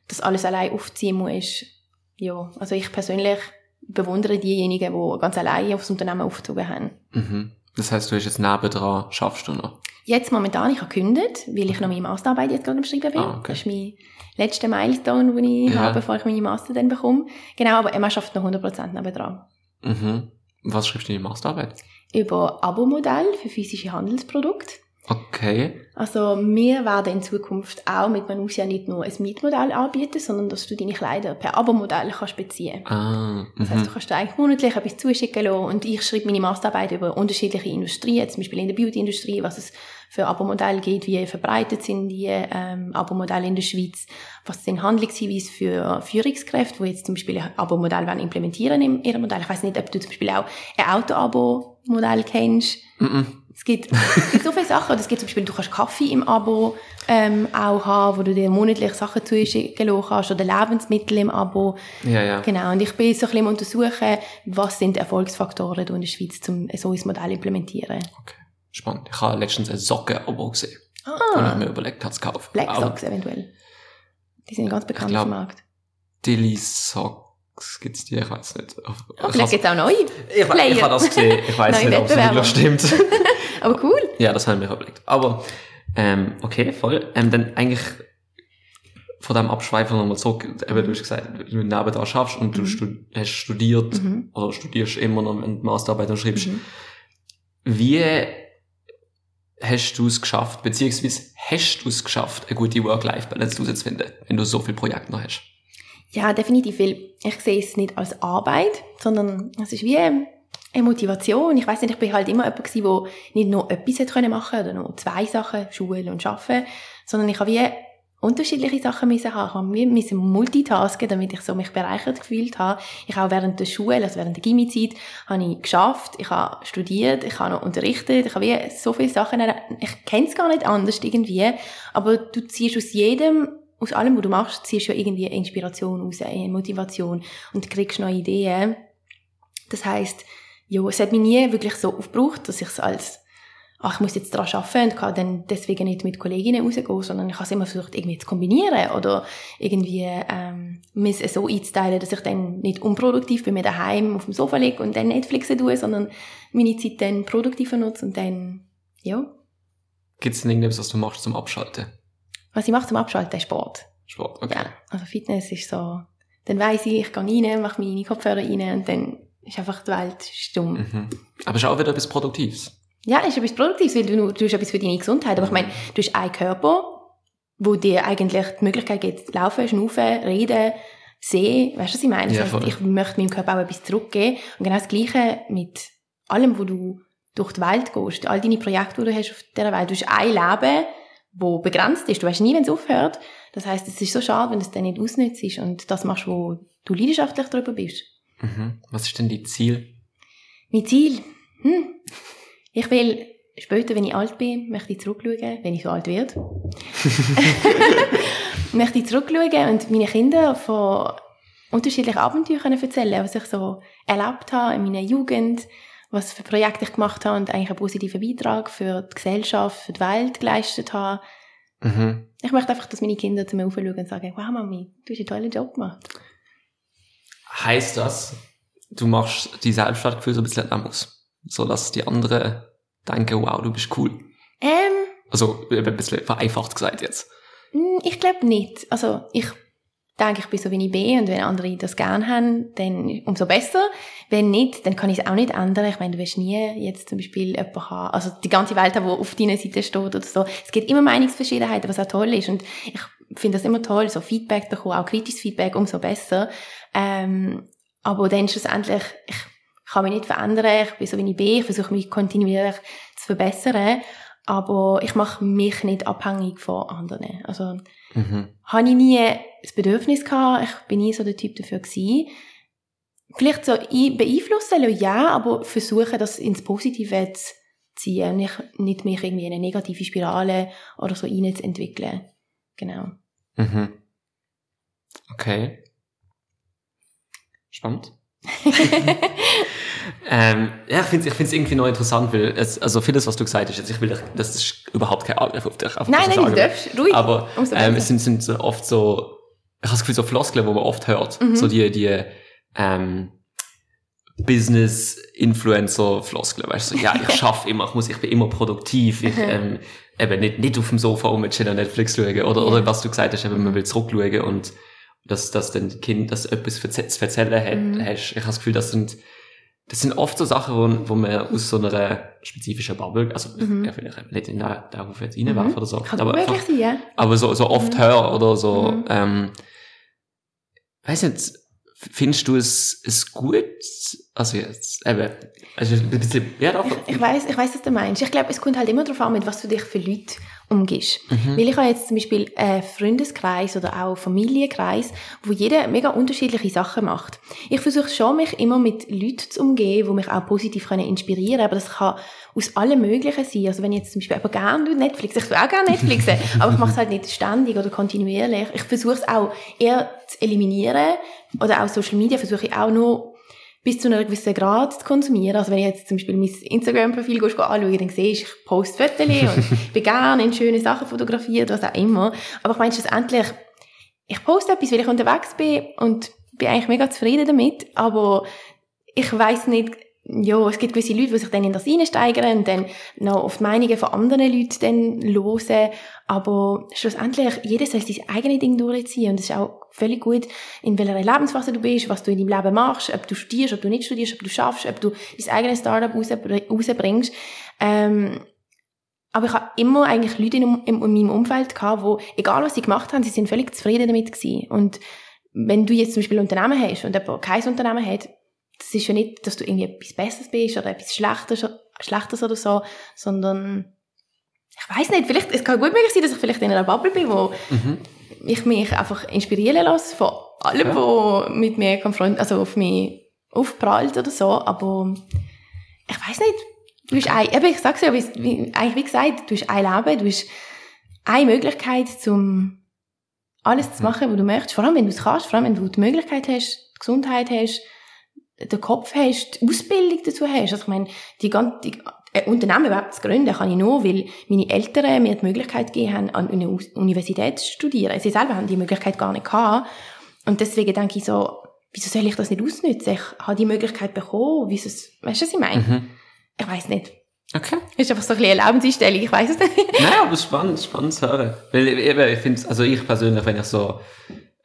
das alles allein aufziehen musst. Ja, also ich persönlich bewundere diejenigen, die ganz alleine aufs Unternehmen aufgezogen haben. Mhm. Das heißt, du hast jetzt nebendran, schaffst du noch? Jetzt momentan, ich habe gekündigt, weil ich noch meine Masterarbeit jetzt gerade am Schreiben bin. Ah, okay. Das ist mein letzter Milestone, den ich Ja. habe, bevor ich meine Master dann bekomme. Genau, aber Emma schafft noch 100% nebendran. Mhm. Was schreibst du in die Masterarbeit? Über Abo-Modell für physische Handelsprodukte. Okay. Also wir werden in Zukunft auch mit Manusia nicht nur ein Mietmodell anbieten, sondern dass du deine Kleider per Abo-Modell kannst beziehen. Ah, Das heißt, mhm. du kannst dir eigentlich monatlich etwas zuschicken lassen und ich schreibe meine Masterarbeit über unterschiedliche Industrien, zum Beispiel in der Beauty-Industrie, was es für Abo-Modelle gibt, wie verbreitet sind die ähm, Abo-Modelle in der Schweiz, was sind Handlungshinweise für Führungskräfte, die jetzt zum Beispiel ein Abo-Modell implementieren in ihrem Modell. Ich weiß nicht, ob du zum Beispiel auch ein Auto-Abo-Modell kennst. Mhm. Es gibt, es gibt so viele Sachen. Es gibt zum Beispiel, du kannst Kaffee im Abo ähm, auch haben, wo du dir monatlich Sachen zuschicken kannst oder Lebensmittel im Abo. Ja, ja. Genau, und ich bin so ein bisschen untersuchen, was sind Erfolgsfaktoren hier in der Schweiz, um so ein Modell zu implementieren. Okay. Spannend. Ich habe letztens ein Socken-Abo gesehen, wo ich Ah, mir überlegt habe, zu kaufen. Black Auch Socks eventuell. Die sind ganz bekannt glaub- dem Markt. Dilly Socken. gibt's die? Ich weiß nicht. Oh, vielleicht gibt's auch neue Ich, Player. ich habe das gesehen. Ich weiß nicht, ob es stimmt. Aber cool. ja, das haben wir überlegt. Aber, ähm, okay, voll. Ähm, dann eigentlich von dem Abschweifen nochmal zurück. Eben, du hast gesagt, du nebenan schaffst und du stu hast studiert Mhm. oder studierst immer noch, wenn du Masterarbeit und schreibst. Mhm. Wie hast du es geschafft, beziehungsweise hast du es geschafft, eine gute Work-Life-Balance herauszufinden, wenn du so viele Projekte noch hast? Ja, definitiv, weil ich sehe es nicht als Arbeit, sondern es ist wie eine Motivation. Ich weiß nicht, ich bin halt immer jemand der nicht nur etwas machen oder nur zwei Sachen, Schule und Arbeiten, sondern ich habe wie unterschiedliche Sachen müssen haben. Ich müssen multitasken, damit ich so mich bereichert gefühlt habe. Ich habe während der Schule, also während der Gimmi-Zeit, habe ich geschafft, ich habe studiert, ich habe noch unterrichtet, ich habe wie so viele Sachen, ich kenne es gar nicht anders irgendwie, aber du ziehst aus jedem aus allem, was du machst, ziehst du ja irgendwie Inspiration raus, Motivation und kriegst neue Ideen. Das heisst, ja, es hat mich nie wirklich so aufgebraucht, dass ich es als, ach, ich muss jetzt daran arbeiten und kann dann deswegen nicht mit Kolleginnen rausgehen, sondern ich habe es immer versucht, irgendwie zu kombinieren oder irgendwie ähm, mir es so einzuteilen, dass ich dann nicht unproduktiv bei mir daheim auf dem Sofa liege und dann Netflix tue, sondern meine Zeit dann produktiver nutze und dann, ja, Gibt es denn irgendetwas, was du machst zum Abschalten? was ich mache zum Abschalten, ist Sport. Sport, okay. Ja, also Fitness ist so, dann weiss ich, ich gehe rein, mache meine Kopfhörer rein und dann ist einfach die Welt stumm. Mhm. Aber es ist auch wieder etwas Produktives. Ja, ist etwas Produktives, weil du, du hast etwas für deine Gesundheit. Aber ich meine, du hast einen Körper, wo dir eigentlich die Möglichkeit gibt, laufen, schnaufen, reden, sehen. Weißt du, was ich meine? Ja, ich möchte meinem Körper auch etwas zurückgeben. Und genau das Gleiche mit allem, wo du durch die Welt gehst. All deine Projekte, die du hast auf dieser Welt. Du hast ein Leben, wo begrenzt ist. Du weißt nie, wenn es aufhört. Das heisst, es ist so schade, wenn du es dann nicht ausnützt und das machst, wo du leidenschaftlich darüber bist. Mhm. Was ist denn dein Ziel? Mein Ziel? Hm. Ich will später, wenn ich alt bin, möchte ich zurückschauen, wenn ich so alt werde. möchte ich zurückschauen und meine Kinder von unterschiedlichen Abenteuern können erzählen, was ich so erlebt habe in meiner Jugend, was für Projekte ich gemacht habe und eigentlich einen positiven Beitrag für die Gesellschaft, für die Welt geleistet habe. Mhm. Ich möchte einfach, dass meine Kinder zu mir aufschauen und sagen, wow Mami, du hast einen tollen Job gemacht. Heißt das, du machst die Selbstwertgefühl so ein bisschen aus? So, dass die anderen denken, wow, du bist cool. Ähm, Also, ein bisschen vereinfacht gesagt jetzt. Hm, Ich glaube nicht. Also ich denke, ich bin so wie ich bin und wenn andere das gerne haben, dann umso besser. Wenn nicht, dann kann ich es auch nicht ändern. Ich meine, du wirst nie jetzt zum Beispiel jemanden haben, also die ganze Welt haben, die auf deiner Seite steht oder so. Es gibt immer Meinungsverschiedenheiten, was auch toll ist und ich finde das immer toll, so Feedback bekommen, auch kritisches Feedback, umso besser. Ähm, aber dann schlussendlich, ich kann mich nicht verändern, ich bin so wie ich bin, ich versuche mich kontinuierlich zu verbessern, aber ich mache mich nicht abhängig von anderen. Also Mhm. habe ich nie das Bedürfnis gehabt, ich bin nie so der Typ dafür gewesen. Vielleicht so ein- beeinflussen, lassen, ja, aber versuchen, das ins Positive zu ziehen und nicht, nicht mich irgendwie in eine negative Spirale oder so reinzuentwickeln. Genau. Mhm. Okay. Spannend. ähm, ja, ich finde es ich find's irgendwie noch interessant, weil es, also vieles, was du gesagt hast, jetzt, ich will, dich- das ist überhaupt kein Angriff auf dich. einfach nein, nein, du darfst ruhig. Aber ähm, es sind, sind so oft so, ich habe das Gefühl, so Floskeln, wo man oft hört. Mhm. So die, die ähm, Business-Influencer-Floskeln, weißt du, so, ja, ich schaffe immer, ich muss, ich bin immer produktiv, ich, ähm, eben nicht, nicht auf dem Sofa rumchillen, Netflix schauen, oder, oder was du gesagt hast, eben, man will zurückschauen und dass, dass dann die Kind, dass etwas zu erzählen hat, Mhm. hast. Ich habe das Gefühl, das sind, das sind oft so Sachen, wo, wo man aus so einer spezifischen Bubble, also, Mhm. ja, vielleicht nicht in der, darauf jetzt reinwerfen oder so, Kann aber möglich sein, ja. aber so, so oft Mhm. höre oder so, Mhm. ähm, weiß nicht, findest du es, es gut? Also jetzt, eben, also ein bisschen, ja doch. Ich, ich weiß, ich weiß, was du meinst. Ich glaube, es kommt halt immer darauf an, mit was du dich für Leute umgibst. Mhm. Weil ich habe jetzt zum Beispiel einen Freundeskreis oder auch Familienkreis, wo jeder mega unterschiedliche Sachen macht. Ich versuche schon, mich immer mit Leuten zu umgehen, die mich auch positiv können inspirieren können, aber das kann aus allem Möglichen sein. Also wenn jetzt zum Beispiel jemand gerne Netflix, ich will auch gerne Netflixen, aber ich mache es halt nicht ständig oder kontinuierlich. Ich versuche es auch eher zu eliminieren oder auch Social Media versuche ich auch nur bis zu einer gewissen Grad zu konsumieren. Also wenn ich jetzt zum Beispiel mein Instagram-Profil anschaue, dann siehst du, ich poste Fotos und bin gerne in schöne Sachen fotografiert, was auch immer. Aber ich meine schlussendlich, ich poste etwas, weil ich unterwegs bin und bin eigentlich mega zufrieden damit, aber ich weiß nicht, ja, es gibt gewisse Leute, die sich dann in das reinsteigern und dann noch die Meinungen von anderen Leuten dann hören. Aber schlussendlich, jeder soll sein eigenes Ding durchziehen. Und es ist auch völlig gut, in welcher Lebensphase du bist, was du in deinem Leben machst, ob du studierst, ob du nicht studierst, ob du schaffst, ob du dein eigenes Startup rausbringst. Ähm, aber ich habe immer eigentlich Leute in, in, in meinem Umfeld gehabt, wo, egal was sie gemacht haben, sie sind völlig zufrieden damit gewesen. Und wenn du jetzt zum Beispiel ein Unternehmen hast und jemand kein Unternehmen hat, das ist ja nicht, dass du irgendwie etwas Besseres bist oder etwas Schlechtes, Schlechtes oder so, sondern ich weiß nicht, vielleicht, es kann gut möglich sein, dass ich vielleicht in einer Bubble bin, wo mhm. ich mich einfach inspirieren lasse von allem, ja. wo mit mir konfront, also auf mich aufprallt oder so, aber ich weiß nicht, du hast ein, eben, ich sag's ja, wie, eigentlich wie gesagt, du hast ein Leben, du hast eine Möglichkeit, zum alles zu machen, was du möchtest, vor allem wenn du es kannst, vor allem wenn du die Möglichkeit hast, die Gesundheit hast, den Kopf hast, die Ausbildung dazu hast. Also ich meine, die ganze, die, äh, Unternehmen überhaupt zu gründen, kann ich nur, weil meine Eltern mir die Möglichkeit gegeben haben, an einer Universität zu studieren. Sie selber haben die Möglichkeit gar nicht gehabt. Und deswegen denke ich so, wieso soll ich das nicht ausnutzen? Ich habe die Möglichkeit bekommen. Wieso, weißt du, was ich meine? Mhm. Ich weiß nicht. Okay. Ist einfach so ein bisschen eine Lebenseinstellung, ich weiß es nicht. Nein, aber spannend, spannend zu hören. Weil eben, ich finde, also ich persönlich, wenn ich so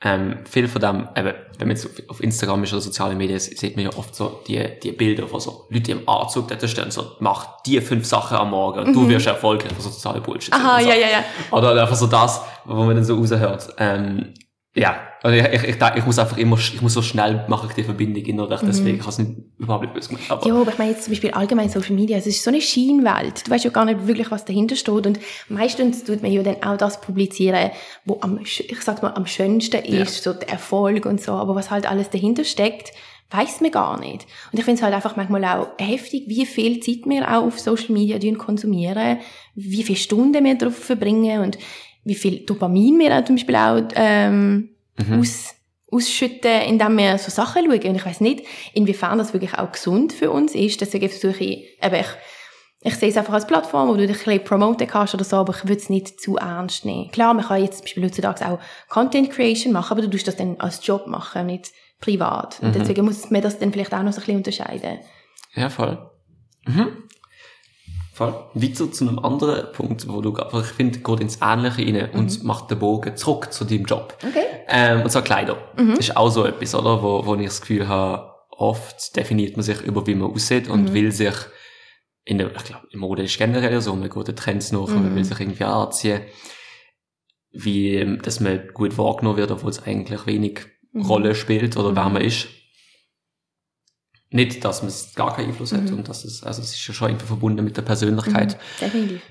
ähm, viel von dem, eben, wenn man jetzt auf Instagram ist oder soziale Medien, sieht man ja oft so die, die Bilder von so Leuten im Anzug, da stehen so, mach die fünf Sachen am Morgen und mhm. du wirst erfolgreich, so soziale Bullshit. Aha, so. ja, ja, ja. Oder einfach so das, wo man dann so raushört. Ähm, ja, also ich, ich, ich, ich muss einfach immer, ich muss so schnell mache ich die Verbindung innerlich, mhm. deswegen kann es nicht überhaupt nicht böse gemacht. Aber ja, aber ich meine jetzt zum Beispiel allgemein Social Media, es ist so eine Schienenwelt. Du weißt ja gar nicht wirklich, was dahinter steht und meistens tut man ja dann auch das publizieren, wo am, ich sag mal, am schönsten ist, ja. so der Erfolg und so, aber was halt alles dahinter steckt, weiß man gar nicht. Und ich finde es halt einfach manchmal auch heftig, wie viel Zeit wir auch auf Social Media konsumieren, wie viele Stunden wir darauf verbringen und wie viel Dopamin wir zum Beispiel auch ähm, mhm. aus, ausschütten, indem wir so Sachen schauen. Und ich weiß nicht, inwiefern das wirklich auch gesund für uns ist. Deswegen versuche ich, eben ich, ich sehe es einfach als Plattform, wo du dich ein bisschen promoten kannst oder so, aber ich würde es nicht zu ernst nehmen. Klar, man kann jetzt zum Beispiel heutzutage auch Content Creation machen, aber du tust das dann als Job machen, nicht privat. Und mhm. deswegen muss man das dann vielleicht auch noch so ein bisschen unterscheiden. Ja, voll. Mhm. Voll. Weiter zu einem anderen Punkt, wo du einfach, ich finde, geht ins Ähnliche rein mhm. und macht den Bogen zurück zu deinem Job. Okay. Ähm, und zwar Kleider. Mhm. Das ist auch so etwas, oder? Wo, wo ich das Gefühl habe, oft definiert man sich über, wie man aussieht und mhm. will sich in der, ich glaube, im Mode ist generell so, man geht den Trends nach und man will mhm. sich irgendwie anziehen. Wie, dass man gut wahrgenommen wird, obwohl es eigentlich wenig mhm. Rolle spielt oder wer man ist nicht, dass man gar keinen Einfluss mhm. hat und dass es, also es ist ja schon irgendwie verbunden mit der Persönlichkeit. Mhm, definitiv.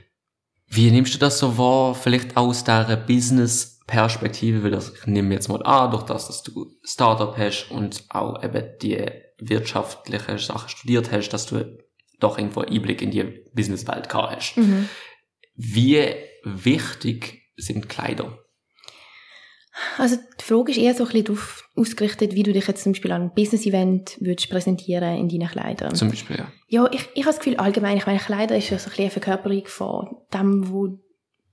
Wie nimmst du das so wahr, vielleicht aus der Business-Perspektive, weil das, ich nehme jetzt mal an, durch das, dass du Startup hast und auch eben die wirtschaftliche Sachen studiert hast, dass du doch irgendwo Einblick in die Businesswelt gehabt hast. Mhm. Wie wichtig sind Kleider? Also die Frage ist eher so ein bisschen darauf ausgerichtet, wie du dich jetzt zum Beispiel an einem Business-Event würdest präsentieren in deinen Kleidern. Zum Beispiel, ja. Ja, ich, ich habe das Gefühl, allgemein, ich meine, Kleider ist ja so ein bisschen eine Verkörperung von dem, wo,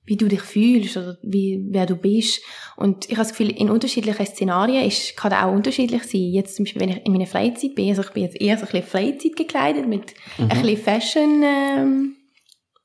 wie du dich fühlst oder wie, wer du bist. Und ich habe das Gefühl, in unterschiedlichen Szenarien ist, kann das auch unterschiedlich sein. Jetzt zum Beispiel, wenn ich in meiner Freizeit bin, also ich bin jetzt eher so ein bisschen Freizeit gekleidet mit mhm. ein bisschen Fashion, ähm,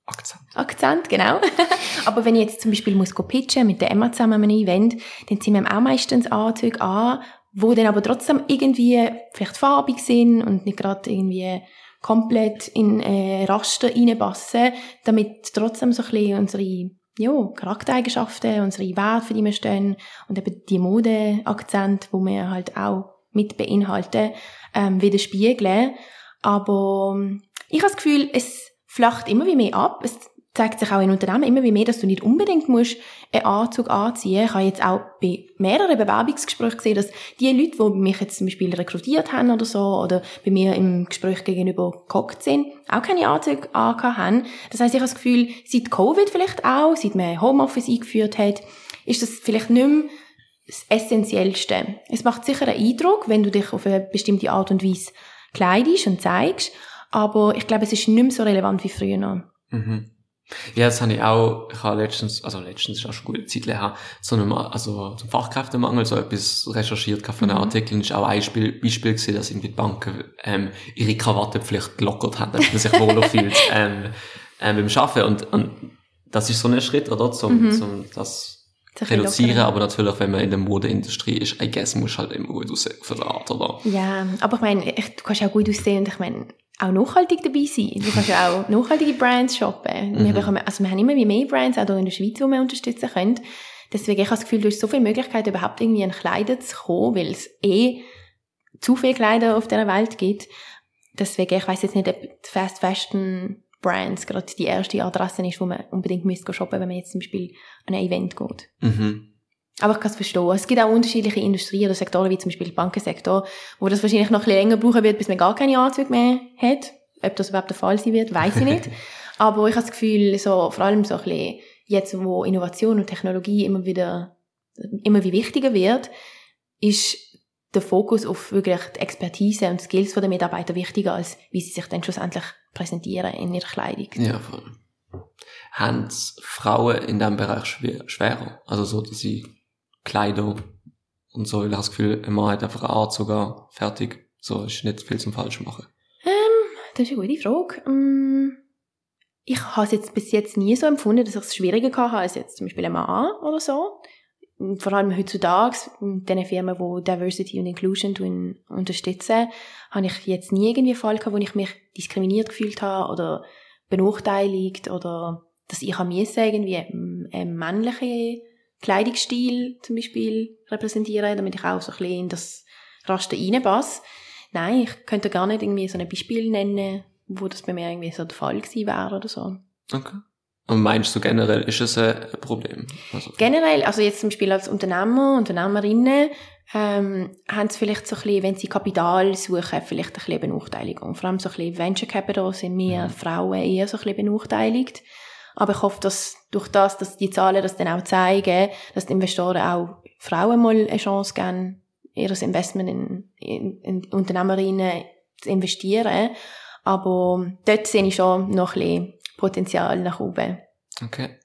Akzent. Akzent, genau. Aber wenn ich jetzt zum Beispiel muss pitchen mit der Emma zusammen einem Event, dann ziehen wir auch meistens Anzüge an, wo dann aber trotzdem irgendwie vielleicht farbig sind und nicht gerade irgendwie komplett in äh, Raster reinpassen, damit trotzdem so ein bisschen unsere ja, Charaktereigenschaften, unsere Werte, für die wir stehen und eben die Modeakzente, wo wir halt auch mit beinhalten, ähm, widerspiegeln. Aber ich habe das Gefühl, es flacht immer wie mehr ab. Es zeigt sich auch in Unternehmen immer wie mehr, dass du nicht unbedingt musst einen Anzug anziehen. Ich habe jetzt auch bei mehreren Bewerbungsgesprächen gesehen, dass die Leute, die mich jetzt zum Beispiel rekrutiert haben oder so, oder bei mir im Gespräch gegenüber gehockt sind, auch keine Anzüge haben. Das heißt, ich habe das Gefühl, seit Covid vielleicht auch, seit man Homeoffice eingeführt hat, ist das vielleicht nicht mehr das Essentiellste. Es macht sicher einen Eindruck, wenn du dich auf eine bestimmte Art und Weise kleidest und zeigst, aber ich glaube, es ist nicht mehr so relevant wie früher noch. Mhm. Ja, das habe ich auch, ich habe letztens, also letztens ist auch schon eine gute Zeit her, so einem, also zum Fachkräftemangel so etwas recherchiert von einem Mhm. Artikel war auch ein Beispiel, Beispiel gewesen, dass irgendwie die Banken, ähm, ihre Krawattenpflicht gelockert haben, damit man sich wohler fühlt, ähm, ähm, beim Arbeiten und, und das ist so ein Schritt, oder, zum, Mhm. zum, das reduzieren, aber natürlich, wenn man in der Modeindustrie ist, I guess, muss halt immer gut aussehen auf eine Art, oder? Ja, aber ich meine, ich- du kannst auch gut aussehen und ich meine, auch nachhaltig dabei sein. Du kannst ja auch nachhaltige Brands shoppen. Wir, Mhm. bekommen, also wir haben immer wie mehr Brands, auch hier in der Schweiz, die wir unterstützen können. Deswegen, ich habe das Gefühl, du hast so viele Möglichkeiten, überhaupt irgendwie an Kleider zu kommen, weil es eh zu viele Kleider auf dieser Welt gibt. Deswegen, ich weiß jetzt nicht, ob die Fast Fashion Brands gerade die erste Adresse ist, wo man unbedingt müsste shoppen, wenn man jetzt zum Beispiel an ein Event geht. Mhm. Aber ich kann es verstehen. Es gibt auch unterschiedliche Industrien oder Sektoren, wie zum Beispiel der Bankensektor, wo das wahrscheinlich noch ein bisschen länger brauchen wird, bis man gar keine Anzüge mehr hat. Ob das überhaupt der Fall sein wird, weiß ich nicht. Aber ich habe das Gefühl, so, vor allem so ein bisschen jetzt, wo Innovation und Technologie immer wieder, immer wie wichtiger wird, ist der Fokus auf wirklich die Expertise und Skills der Mitarbeiter wichtiger, als wie sie sich dann schlussendlich präsentieren in ihrer Kleidung. Ja, voll. Haben Frauen in diesem Bereich schwer, schwerer? Also so, dass sie Kleider und so, ich habe das Gefühl, Mann hat einfach eine Art sogar fertig. So ist nicht viel zum Falsch machen. Das ist eine gute Frage. Ähm, Ich habe es jetzt bis jetzt nie so empfunden, dass ich es schwieriger hatte als jetzt zum Beispiel ein Mann oder so. Vor allem heutzutage, mit den Firmen, die Diversity und Inclusion unterstützen, habe ich jetzt nie irgendwie einen Fall gehabt, wo ich mich diskriminiert gefühlt habe oder benachteiligt oder dass ich habe müssen irgendwie einen, einen männlichen Kleidungsstil zum Beispiel repräsentieren, damit ich auch so ein bisschen in das Raster reinpasse. Nein, ich könnte gar nicht irgendwie so ein Beispiel nennen, wo das bei mir irgendwie so der Fall gewesen wäre oder so. Okay. Und meinst du generell, ist es ein Problem? Also, Generell, also jetzt zum Beispiel als Unternehmer, Unternehmerinnen, ähm, haben sie vielleicht so ein bisschen, wenn sie Kapital suchen, vielleicht ein bisschen Benachteiligung. Vor allem so ein bisschen Venture Capital sind wir Mhm. Frauen eher so ein bisschen benachteiligt. Aber ich hoffe, dass durch das, dass die Zahlen das dann auch zeigen, dass die Investoren auch Frauen mal eine Chance geben, ihr Investment in, in, in Unternehmerinnen zu investieren. Aber dort sehe ich schon noch ein bisschen Potenzial nach oben. okay.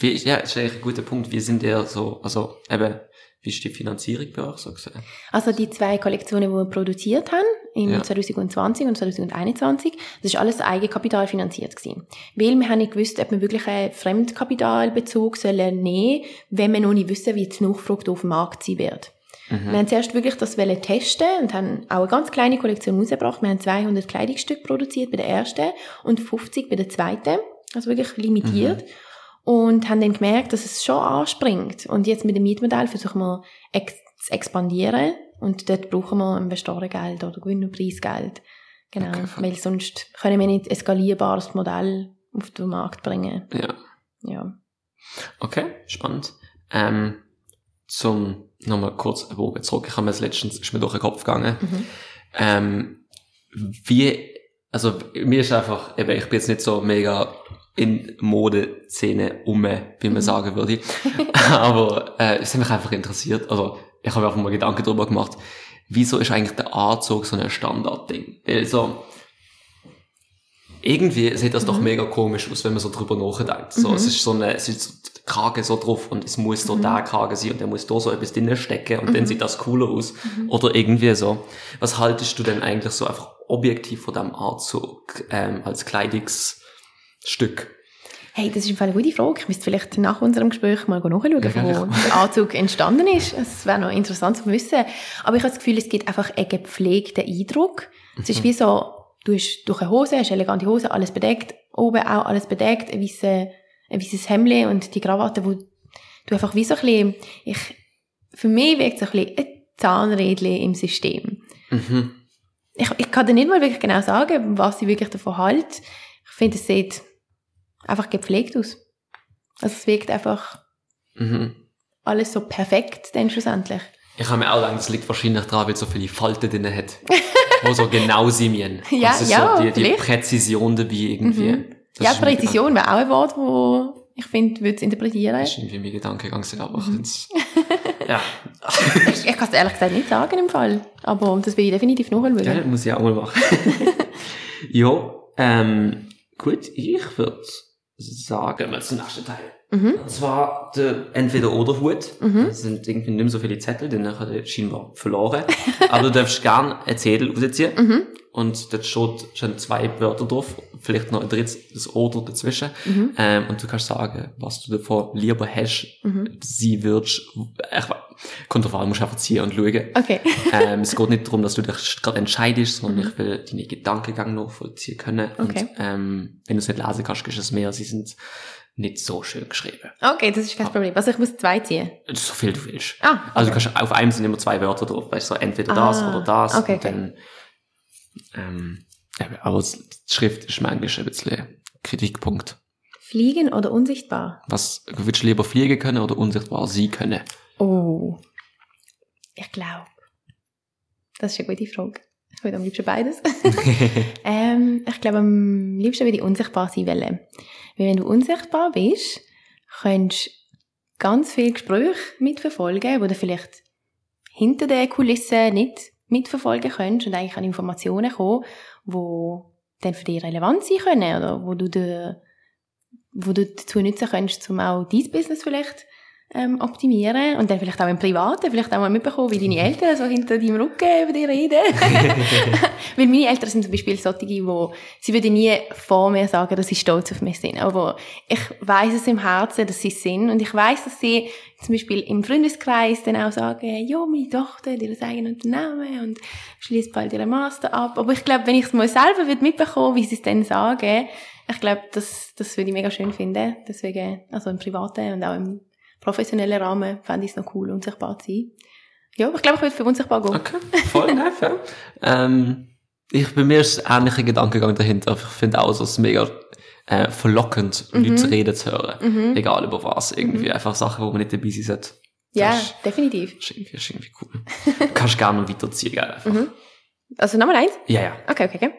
Wie, ja, ist eigentlich ein guter Punkt. Wie sind ihr so, also eben, wie ist die Finanzierung bei euch so gesehen? Also die zwei Kollektionen, die wir produziert haben, im Ja. 2020 und 2021, das ist alles Eigenkapital finanziert gewesen. Weil wir haben nicht gewusst, ob wir wirklich einen Fremdkapitalbezug sollen nehmen, wenn wir noch nicht wissen, wie die Nachfrage auf dem Markt sein wird. Mhm. Wir haben zuerst wirklich das wollen testen und haben auch eine ganz kleine Kollektion rausgebracht. Wir haben 200 Kleidungsstücke produziert bei der ersten und 50 bei der zweiten. Also wirklich limitiert. Und haben dann gemerkt, dass es schon anspringt. Und jetzt mit dem Mietmodell versuchen wir ex zu expandieren. Und dort brauchen wir Investorengeld oder Gewinnerpreisgeld. Genau. Okay. Weil sonst können wir nicht ein skalierbares Modell auf den Markt bringen. Ja. Ja. Okay, spannend. Ähm, zum, nochmal kurz einen Bogen zurück. Ich habe mir das letztens, ist mir durch den Kopf gegangen. Mhm. Ähm, wie, also mir ist einfach, eben, ich bin jetzt nicht so mega in Modeszene um, wie man Mhm. sagen würde. Aber äh, es hat mich einfach interessiert. Also ich habe mir einfach mal Gedanken darüber gemacht, wieso ist eigentlich der Anzug so ein Standardding? Weil so, irgendwie sieht das doch Mhm. mega komisch aus, wenn man so drüber nachdenkt. So, Mhm. es ist so eine, es ist so der Kragen so drauf und es muss so Mhm. der Kragen sein und der muss da so etwas drinnen stecken und dann Mhm. sieht das cooler aus. Mhm. Oder irgendwie so. Was haltest du denn eigentlich so einfach objektiv von dem Anzug ähm, als Kleidungsstück? Hey, das ist im Fall eine gute Frage. Ich müsste vielleicht nach unserem Gespräch mal nachschauen, Ja, wo der Anzug entstanden ist. Es wäre noch interessant zu wissen. Aber ich habe das Gefühl, es gibt einfach einen gepflegten Eindruck. Es ist Mhm. wie so, du hast durch eine Hose, hast eine elegante Hose, alles bedeckt, oben auch alles bedeckt, ein weißes, ein weißes Hemd und die Krawatte, wo du einfach wie so ein bisschen, ich, für mich wirkt es so ein bisschen ein Zahnrädchen im System. Mhm. Ich, ich kann dir nicht mal wirklich genau sagen, was ich wirklich davon halte. Ich finde, es sieht einfach gepflegt aus. Also es wirkt einfach Mhm. alles so perfekt, dann schlussendlich. Ich habe mir auch gedacht, das liegt wahrscheinlich daran, weil es so viele Falten drin hat. wo so genau müssen. Ja, ist ja, so die, die. Präzision dabei irgendwie. Mhm. Ja, Präzision wäre auch ein Wort, wo ich finde, würde es interpretieren. Das ist irgendwie mein Gedankengang, aber ich Mhm. ja. Ich, ich kann es ehrlich gesagt nicht sagen im Fall. Aber das will ich definitiv nachschauen. ja, das muss ich auch mal machen. ja, ähm, gut, ich würde sagen wir zum nächsten Teil. Mhm. Und zwar der Entweder-Oder-Hut. Mhm. Das sind irgendwie nicht mehr so viele Zettel, den ich scheinbar verloren. Aber du darfst gerne einen Zettel rausziehen. Mhm. Und dort steht schon zwei Wörter drauf, vielleicht noch ein drittes, das Oder dazwischen. Mhm. Ähm, und du kannst sagen, was du davon lieber hast, Mhm. sie würdest, ich, an, musst einfach ziehen und schauen. Okay. ähm, es geht nicht darum, dass du dich gerade entscheidest, sondern ich will deine Gedankengang noch vollziehen können. Okay. Und ähm, wenn du es nicht lesen kannst, ist es mehr, sie sind nicht so schön geschrieben. Okay, das ist kein Problem. Also ich muss zwei ziehen. So viel du willst. Ah, Also du okay. kannst auf einem sind immer zwei Wörter drauf, weißt du, so entweder das Ah, oder das. okay, und dann, ähm, die Schrift ist manchmal ein bisschen Kritikpunkt. Fliegen oder unsichtbar? Was würdest du lieber fliegen können oder unsichtbar sein können? Oh. Ich glaube. Das ist eine gute Frage. Ich würde am liebsten beides. ähm, ich glaube, am liebsten würde ich unsichtbar sein wollen. Weil wenn du unsichtbar bist, kannst du ganz viele Gespräche mitverfolgen, wo du vielleicht hinter den Kulissen nicht mitverfolgen kannst und eigentlich an Informationen kommen, wo dann für dich relevant sein können oder wo du, de, wo du dazu nutzen kannst, um auch dein Business vielleicht ähm, optimieren und dann vielleicht auch im Privaten, vielleicht auch mal mitbekommen, wie deine Eltern so hinter deinem Rücken über dich reden. Weil meine Eltern sind zum Beispiel solche, die, sie würden nie vor mir sagen, dass sie stolz auf mich sind. Aber ich weiß es im Herzen, dass sie es sind. Und ich weiß, dass sie zum Beispiel im Freundeskreis dann auch sagen, ja, meine Tochter hat ihr eigenes Unternehmen und schließt bald ihren Master ab. Aber ich glaube, wenn ich es mal selber würde mitbekommen, wie sie es dann sagen, ich glaube, das, das würde ich mega schön finden. Deswegen, also im privaten und auch im professionellen Rahmen fände ich es noch cool, unsichtbar zu sein. Ja, ich glaube, ich würde für unsichtbar gehen. Okay, voll nett, ja. ähm, ich, bei mir ist ein ähnlicher Gedankengang dahinter. Ich finde auch, so, es mega äh, verlockend, Mhm. Leute reden zu hören. Mhm. Egal über was. Irgendwie einfach Sachen, wo man nicht dabei sein sollte. Ja, ist- definitiv. Ist irgendwie, ist irgendwie cool. Du kannst gerne noch weiterziehen, gell? Einfach. Mhm. Also nochmal eins? Ja, ja. Okay, okay, okay.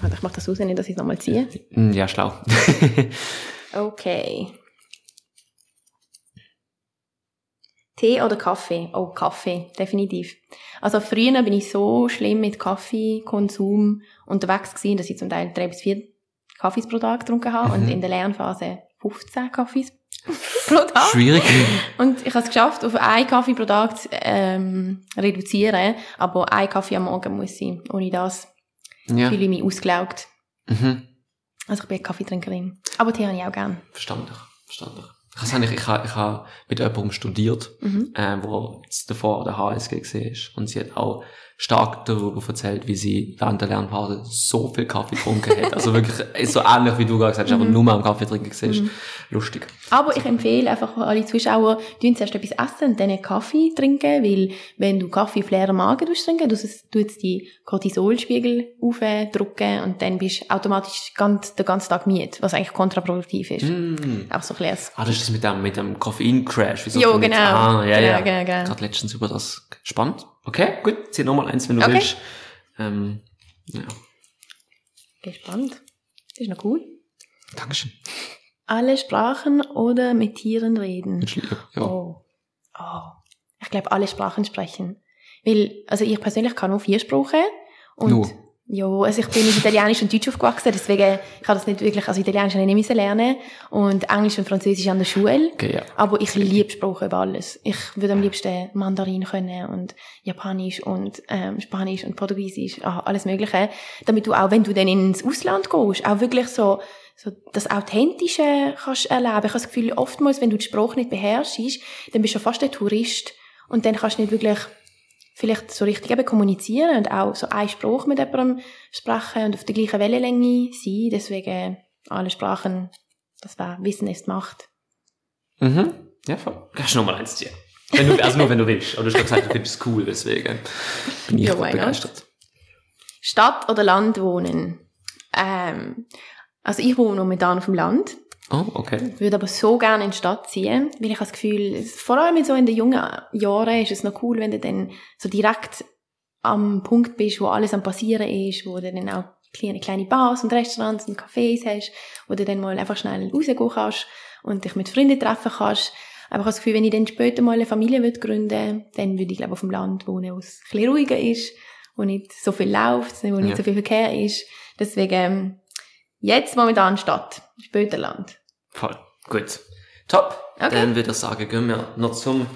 Warte, Ich mache das nicht, dass ich es nochmal ziehe. Ja, schlau. Okay. Tee oder Kaffee? Oh, Kaffee, definitiv. Also früher bin ich so schlimm mit Kaffeekonsum unterwegs gewesen, dass ich zum Teil drei bis vier Kaffees pro Tag getrunken habe und Mhm. in der Lernphase 15 Kaffees pro Tag. Schwierig. Und ich habe es geschafft, auf einen Kaffee pro Tag zu ähm, reduzieren, aber ein Kaffee am Morgen muss sein. Ohne das ja. fühle ich mich ausgelaugt. Mhm. Also ich bin Kaffeetrinkerin. Aber Tee habe ich auch gern. Verstanden. Verstanden. Ich weiß nicht, ich habe ich ha mit jemandem studiert, Mhm. äh, wo davor der HSG ist. Und sie hat auch stark darüber erzählt, wie sie während der Lernpause so viel Kaffee getrunken hat. Also wirklich ist so ähnlich, wie du gerade gesagt hast, aber Mhm. nur mal am Kaffee trinken gesehen. Mhm. Lustig. Aber ich empfehle einfach alle Zuschauer, tun zuerst etwas essen und dann einen Kaffee trinken, weil wenn du Kaffee auf leeren Magen trinken tut es tut's die Cortisolspiegel aufdrücken und dann bist du automatisch ganz, den ganzen Tag müde, was eigentlich kontraproduktiv ist. Mm. Auch so ein bisschen. Ah, das ist das mit dem, mit dem Koffein-Crash. Jo, du nicht- genau. Ah, ja, Genau, ja. genau, genau. Gerade letztens über das. Spannend. Okay, gut. Zieh nochmal eins, wenn du Okay. willst. Ähm, ja. Gespannt. Das ist noch cool. Dankeschön. Alle Sprachen oder mit Tieren reden. Ja. Oh. Oh. Ich glaube, alle Sprachen sprechen. Weil, also ich persönlich kann nur vier Sprachen. Und Nur? Ja, also ich bin mit Italienisch und Deutsch aufgewachsen, deswegen ich habe das nicht wirklich, also Italienisch habe ich nicht lernen und Englisch und Französisch an der Schule. Okay, ja. Aber ich liebe Sprachen über alles. Ich würde am liebsten Mandarin können und Japanisch und ähm, Spanisch und Portugiesisch, ah, alles Mögliche. Damit du auch, wenn du dann ins Ausland gehst, auch wirklich so, so das Authentische kannst erleben. Ich habe das Gefühl, oftmals, wenn du die Sprache nicht beherrschst, dann bist du fast ein Tourist und dann kannst du nicht wirklich vielleicht so richtig eben kommunizieren und auch so einen Spruch mit jemandem sprechen und auf der gleichen Wellenlänge sein. Deswegen alle Sprachen, das war Wissen ist Macht. Mhm. Ja, voll. Kannst du nochmal eins ziehen. Du, also nur wenn du willst. Aber du hast gesagt, du findest es cool, deswegen bin ich Ja, begeistert. Stadt oder Land wohnen? Ähm, also ich wohne momentan auf dem Land, Oh, okay. würde aber so gerne in die Stadt ziehen, weil ich habe das Gefühl, vor allem so in den jungen Jahren ist es noch cool, wenn du dann so direkt am Punkt bist, wo alles am passieren ist, wo du dann auch kleine, kleine Bars und Restaurants und Cafés hast, wo du dann mal einfach schnell rausgehen kannst und dich mit Freunden treffen kannst. Aber ich habe das Gefühl, wenn ich dann später mal eine Familie würde gründen dann würde ich glaube auf dem Land wohnen, wo es ein bisschen ruhiger ist, wo nicht so viel läuft, wo nicht Ja. so viel Verkehr ist. Deswegen, Jetzt momentan Stadt, Spöterland. Voll. Gut. Top. Okay. Dann würde ich sagen, gehen wir noch zum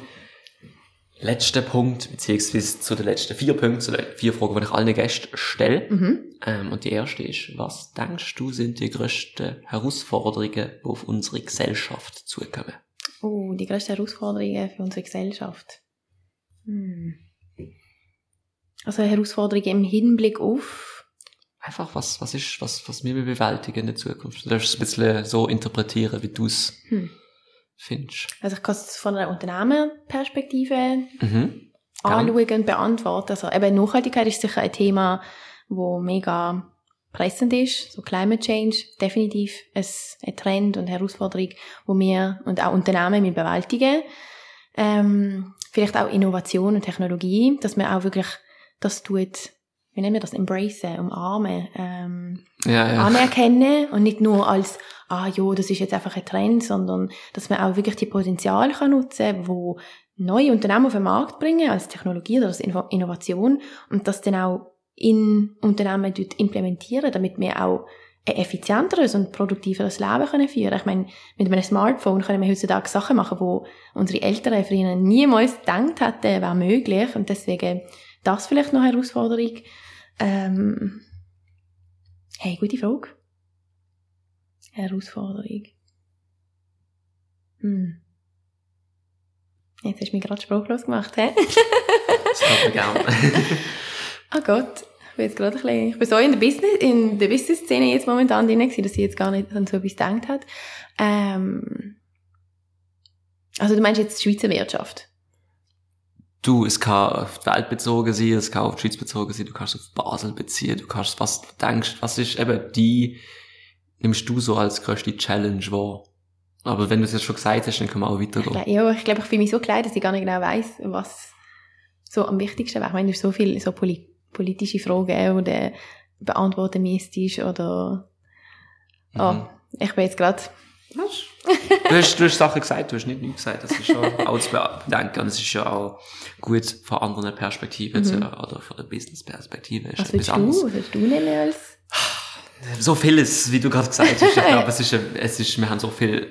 letzten Punkt, beziehungsweise zu den letzten vier Punkten, zu den vier Fragen, die ich allen Gästen stelle. Mhm. Ähm, und die erste ist, was denkst du sind die grössten Herausforderungen, die auf unsere Gesellschaft zukommen? Oh, die grössten Herausforderungen für unsere Gesellschaft. Hm. Also Herausforderungen im Hinblick auf Einfach, was, was ist, was, was wir bewältigen in der Zukunft? Du darfst es ein bisschen so interpretieren, wie du es Hm. findest. Also ich kann es von einer Unternehmerperspektive Mhm. anschauen und beantworten. Also eben Nachhaltigkeit ist sicher ein Thema, wo mega pressend ist. So Climate Change, definitiv ein, Trend und eine Herausforderung, wo wir und auch Unternehmen mit bewältigen. Ähm, vielleicht auch Innovation und Technologie, dass man auch wirklich das tut, wie nennen wir das, embracen, umarmen, ähm, Ja, ja. anerkennen und nicht nur als, ah jo, das ist jetzt einfach ein Trend, sondern dass man auch wirklich die Potenzial kann nutzen, wo neue Unternehmen auf den Markt bringen, als Technologie oder als Inno- Innovation und das dann auch in Unternehmen dort implementieren, damit wir auch ein effizienteres und produktiveres Leben können führen Ich meine, mit einem Smartphone können wir heutzutage Sachen machen, wo unsere Eltern früher niemals gedacht hätten, wäre möglich und deswegen das vielleicht noch eine Herausforderung. Ähm, hey, gute Frage. Herausforderung. Hm. Jetzt hast du mich gerade sprachlos gemacht, hä? Das hört man gerne. oh Gott. Ich bin jetzt gerade ein bisschen, ich bin so in der Business, in der Business-Szene jetzt momentan drin gewesen, dass ich jetzt gar nicht an so etwas gedacht hat. Ähm, also du meinst jetzt die Schweizer Wirtschaft? Du, es kann auf die Welt bezogen sein, es kann auf die Schweiz bezogen sein, du kannst es auf Basel beziehen, du kannst, was du denkst, was ist eben die, nimmst du so als größte Challenge wahr? Aber wenn du es jetzt schon gesagt hast, dann können wir auch weitergehen. Ja, ich glaube, ich fühle mich so klein, dass ich gar nicht genau weiß, was so am wichtigsten wäre. Ich meine, es so viele so poli politische Fragen, die du beantworten müsstest oder... Oh, Mhm. ich bin jetzt gerade... Du hast, du hast Sachen gesagt, du hast nicht nichts gesagt. Das ist schon auch zu bedenken. Und es ist ja auch gut von anderen Perspektiven zu, oder von der Business-Perspektive. Mhm. Was willst du? Was willst du nehmen als... So vieles, wie du gerade gesagt hast. Ich glaube, es ist, es ist, wir haben so viele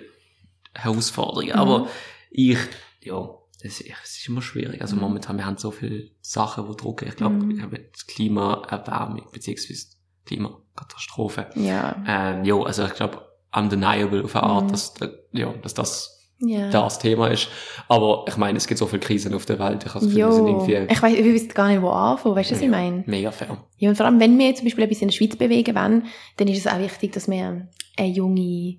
Herausforderungen. Mhm. Aber ich, ja, es, es ist immer schwierig. Also Mhm. momentan, wir haben so viele Sachen, die drucken. Ich glaube, Mhm. wir haben Klimaerwärmung, beziehungsweise Klimakatastrophe. Ja. Ähm, ja, also ich glaube, undeniable auf eine Art, Mhm. dass, äh, ja, dass das Ja. das Thema ist. Aber ich meine, es gibt so viele Krisen auf der Welt. Ich habe das Gefühl, wir sind Jo. irgendwie Ich weiß, ich weiß gar nicht, wo anfangen. Weißt du, was ich meine? mega fair. Ja, und vor allem, wenn wir zum Beispiel etwas in der Schweiz bewegen wollen, dann ist es auch wichtig, dass wir eine junge,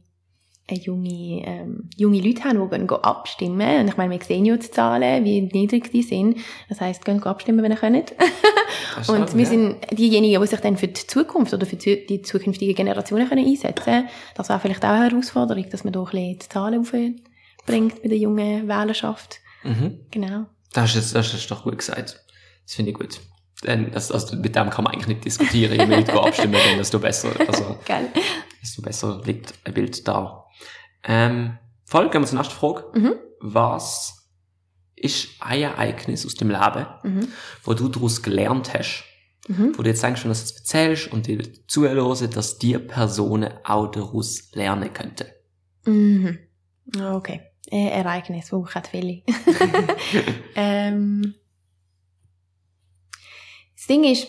junge, ähm, junge Leute haben, die gehen abstimmen. Und ich meine, wir sehen ja die Zahlen, wie niedrig die sind. Das heisst, gehen abstimmen, wenn ihr könnt. Und wir ja. sind diejenigen, die sich dann für die Zukunft oder für die zukünftigen Generationen können einsetzen können. Das wäre vielleicht auch eine Herausforderung, dass man da ein bisschen die Zahlen aufbringt bei der jungen Wählerschaft. Mhm. Genau. Das ist, das ist doch gut gesagt. Das finde ich gut. Das, also mit dem kann man eigentlich nicht diskutieren. Je mehr Leute abstimmen, dann desto besser, also, Geil. Desto besser liegt ein Bild da. Ähm, voll, gehen wir zur nächsten Frage. Mhm. Was ist ein Ereignis aus dem Leben, Mhm. wo du daraus gelernt hast, Mhm. wo du jetzt denkst, wenn du das jetzt erzählst und dir zuhören, dass die Personen auch daraus lernen könnten? Mhm. Ah, Okay. Äh, Ereignis, wo ich viele. ähm, das Ding ist,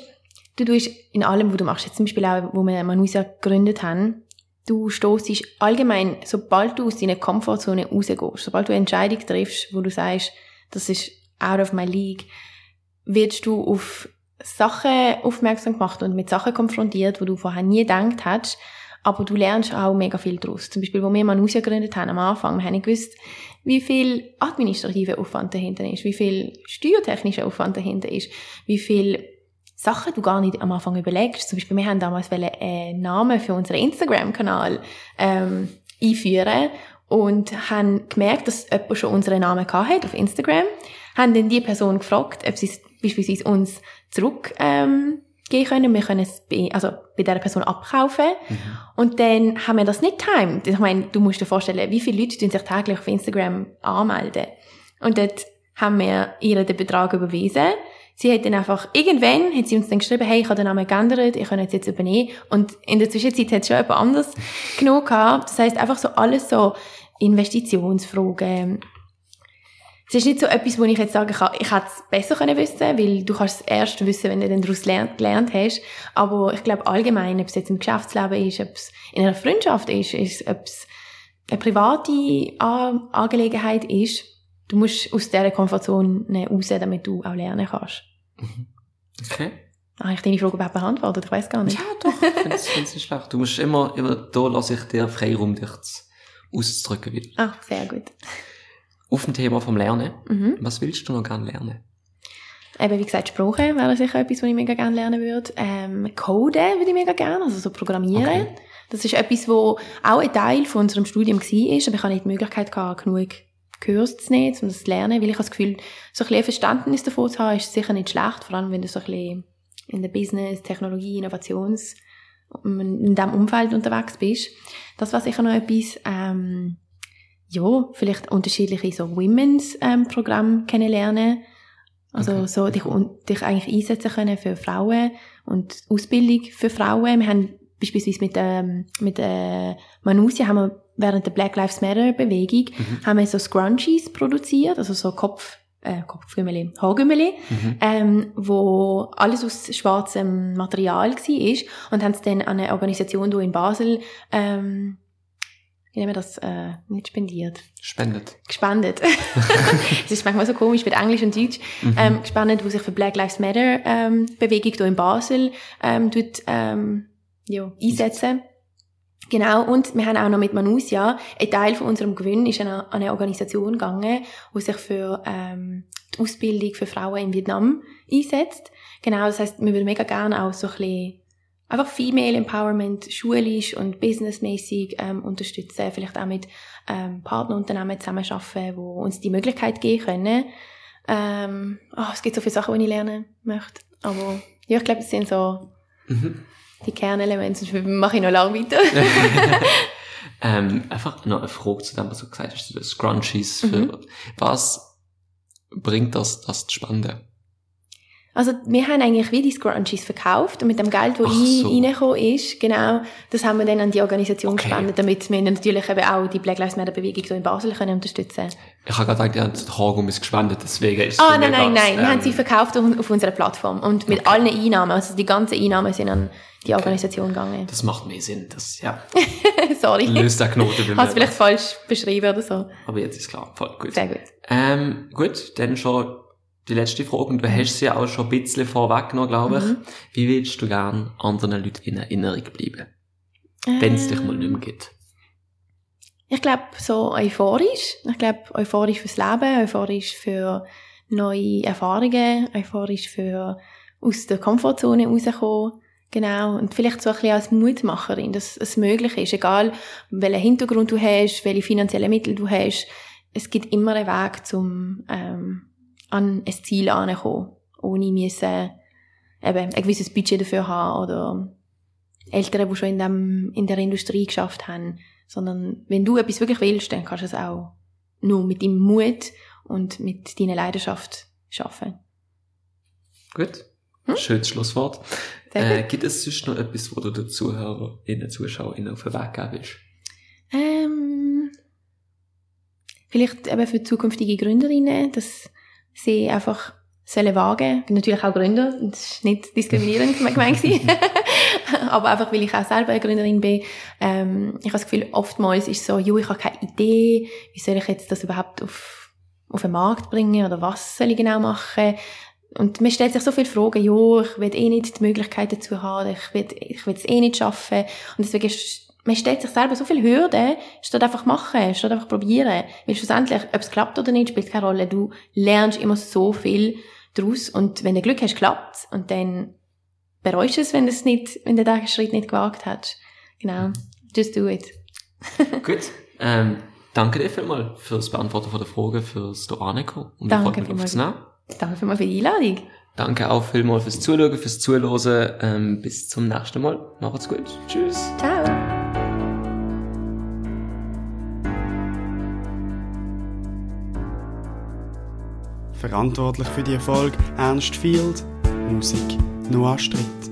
du tust in allem, was du machst, jetzt zum Beispiel auch, wo wir Manusia gegründet haben, du stoßest allgemein, sobald du aus deiner Komfortzone rausgehst, sobald du eine Entscheidung triffst, wo du sagst, das ist out of my league, wirst du auf Sachen aufmerksam gemacht und mit Sachen konfrontiert, wo du vorher nie gedacht hast, aber du lernst auch mega viel daraus. Zum Beispiel, wo wir Manusia gegründet haben am Anfang, wir haben nicht gewusst, wie viel administrativer Aufwand dahinter ist, wie viel steuertechnischer Aufwand dahinter ist, wie viel Sachen du gar nicht am Anfang überlegst. Zum Beispiel, wir haben damals einen Namen für unseren Instagram-Kanal ähm, einführen und haben gemerkt, dass jemand schon unseren Namen gehabt hat auf Instagram, haben dann die Person gefragt, ob sie es beispielsweise uns zurück ähm, geben können. Wir können es bei, also bei dieser Person abkaufen. Und dann haben wir das nicht timed. Ich meine, du musst dir vorstellen, wie viele Leute sich täglich auf Instagram anmelden. Und dort haben wir ihr den Betrag überwiesen. Sie hat dann einfach, irgendwann hat sie uns dann geschrieben, hey, ich habe den Namen geändert, ich kann jetzt jetzt übernehmen. Und in der Zwischenzeit hat es schon jemand anderes genommen gehabt. Das heisst, einfach so alles so Investitionsfragen. Es ist nicht so etwas, wo ich jetzt sagen kann, ich hätte es besser können wissen, weil du kannst es erst wissen, wenn du dann daraus gelernt hast. Aber ich glaube allgemein, ob es jetzt im Geschäftsleben ist, ob es in einer Freundschaft ist, ist ob es eine private Angelegenheit ist, du musst aus dieser Komfortzone raus, damit du auch lernen kannst. Okay. Habe ich deine Frage überhaupt beantwortet? Ich weiß gar nicht. Ja, doch. Ich finde es nicht schlecht. Du musst immer, immer, da lasse ich dir Freiraum, dich auszudrücken wieder. Ah, sehr gut. Auf dem Thema vom Lernen. Mhm. Was willst du noch gerne lernen? Eben, wie gesagt, Sprache wäre sicher etwas, was ich mega gerne lernen würde. Ähm, Coden würde ich mega gerne, also so Programmieren. Okay. Das ist etwas, wo auch ein Teil von unserem Studium war, aber ich habe nicht die Möglichkeit gehabt, genug Kurs zu nehmen, um das zu lernen, weil ich das Gefühl, so ein bisschen Verständnis davon zu haben, ist sicher nicht schlecht, vor allem wenn du so ein bisschen in der Business, Technologie, Innovations, in diesem Umfeld unterwegs bist. Das war sicher noch etwas, ähm, ja, vielleicht unterschiedliche so Women's ähm, Programme kennenlernen. Also okay. so dich, dich eigentlich einsetzen können für Frauen und Ausbildung für Frauen. Wir haben beispielsweise mit, ähm, mit äh, Manusia haben wir während der Black Lives Matter Bewegung mhm. haben wir so Scrunchies produziert, also so Kopf äh, Kopfgümmeli, Haargümmeli, mhm. ähm, wo alles aus schwarzem Material war und haben es dann an eine Organisation hier in Basel ähm, wie nennen wir das, äh, nicht spendiert. Spendet. Gespendet. Es ist manchmal so komisch mit Englisch und Deutsch. Mhm. Ähm, gespendet, wo sich für Black Lives Matter ähm, Bewegung hier in Basel ähm, tut, ähm, ja, einsetzen. Genau, und wir haben auch noch mit Manusia, ein Teil von unserem Gewinn ist an eine, Organisation gegangen, die sich für ähm, die Ausbildung für Frauen in Vietnam einsetzt. Genau, das heißt, wir würden mega gerne auch so ein bisschen einfach Female Empowerment schulisch und businessmäßig ähm, unterstützen, vielleicht auch mit ähm, Partnerunternehmen zusammenarbeiten, die uns die Möglichkeit geben können. Ähm, oh, es gibt so viele Sachen, die ich lernen möchte, aber ja, ich glaube, es sind so mhm. Die Kernelemente, sonst mache ich noch lange weiter. ähm, einfach noch eine Frage zu dem, was du gesagt hast, Scrunchies. Für, mhm. Was bringt das, das Spannende? Also wir haben eigentlich wie die Scrunchies verkauft und mit dem Geld, das so. reingekommen ist, genau, das haben wir dann an die Organisation okay. gespendet, damit wir natürlich eben auch die Black Lives Matter Bewegung so in Basel können unterstützen Ich habe gerade gedacht, ihr habt Haargummis gespendet, deswegen ist es Ah, nein, nein, nein, ähm, wir haben sie verkauft auf, unserer Plattform und mit okay. allen Einnahmen, also die ganzen Einnahmen sind an die Organisation okay. gegangen. Das macht mehr Sinn, das, ja. Sorry. Löst der Knoten bei mir. Hast vielleicht falsch beschrieben oder so. Aber jetzt ist klar, voll gut. Sehr gut. Ähm, gut, dann schon die letzte Frage, und du hast sie ja auch schon ein bisschen vorweggenommen, glaube ich. Mhm. Wie willst du gern anderen Leuten in Erinnerung bleiben? Äh, Wenn es dich mal nicht mehr gibt. Ich glaube, so euphorisch. Ich glaube, euphorisch fürs Leben, euphorisch für neue Erfahrungen, euphorisch für aus der Komfortzone rauskommen. Genau. Und vielleicht so ein bisschen als Mutmacherin, dass es möglich ist. Egal, welchen Hintergrund du hast, welche finanziellen Mittel du hast. Es gibt immer einen Weg zum, ähm, an ein Ziel ankommen, ohne müssen, eben, ein gewisses Budget dafür haben oder Eltern, die schon in, dem, in der Industrie geschafft haben, sondern wenn du etwas wirklich willst, dann kannst du es auch nur mit deinem Mut und mit deiner Leidenschaft schaffen. Gut. Hm? Schönes Schlusswort. Äh, gibt es sonst noch etwas, wo du den Zuhörerinnen, Zuschauerinnen auf den Weg geben willst? Ähm, vielleicht eben für zukünftige Gründerinnen, dass sie einfach sollen wagen. Natürlich auch Gründer, das ist nicht diskriminierend gemeint Aber einfach, weil ich auch selber eine Gründerin bin, ähm, ich habe das Gefühl, oftmals ist es so, jo, ich habe keine Idee, wie soll ich jetzt das überhaupt auf, auf den Markt bringen oder was soll ich genau machen? Und man stellt sich so viele Fragen, jo, ich will eh nicht die Möglichkeit dazu haben, ich will, ich will es eh nicht schaffen. Und deswegen ist man stellt sich selber so viele Hürden, statt einfach machen, statt einfach probieren. Weil schlussendlich, ob es klappt oder nicht, spielt keine Rolle. Du lernst immer so viel daraus und wenn du Glück hast, klappt und dann bereust du es, wenn du es nicht, wenn du den Schritt nicht gewagt hast. Genau. Just do it. Gut. Ähm, danke dir vielmals fürs Beantworten von der Frage, fürs da ankommen und danke vielmals. Danke vielmals für die Einladung. Danke auch vielmals fürs Zuschauen, fürs Zuhören. Ähm, bis zum nächsten Mal. Macht's gut. Tschüss. Ciao. Verantwortlich für die Erfolg Ernst Field, Musik Noah Strick.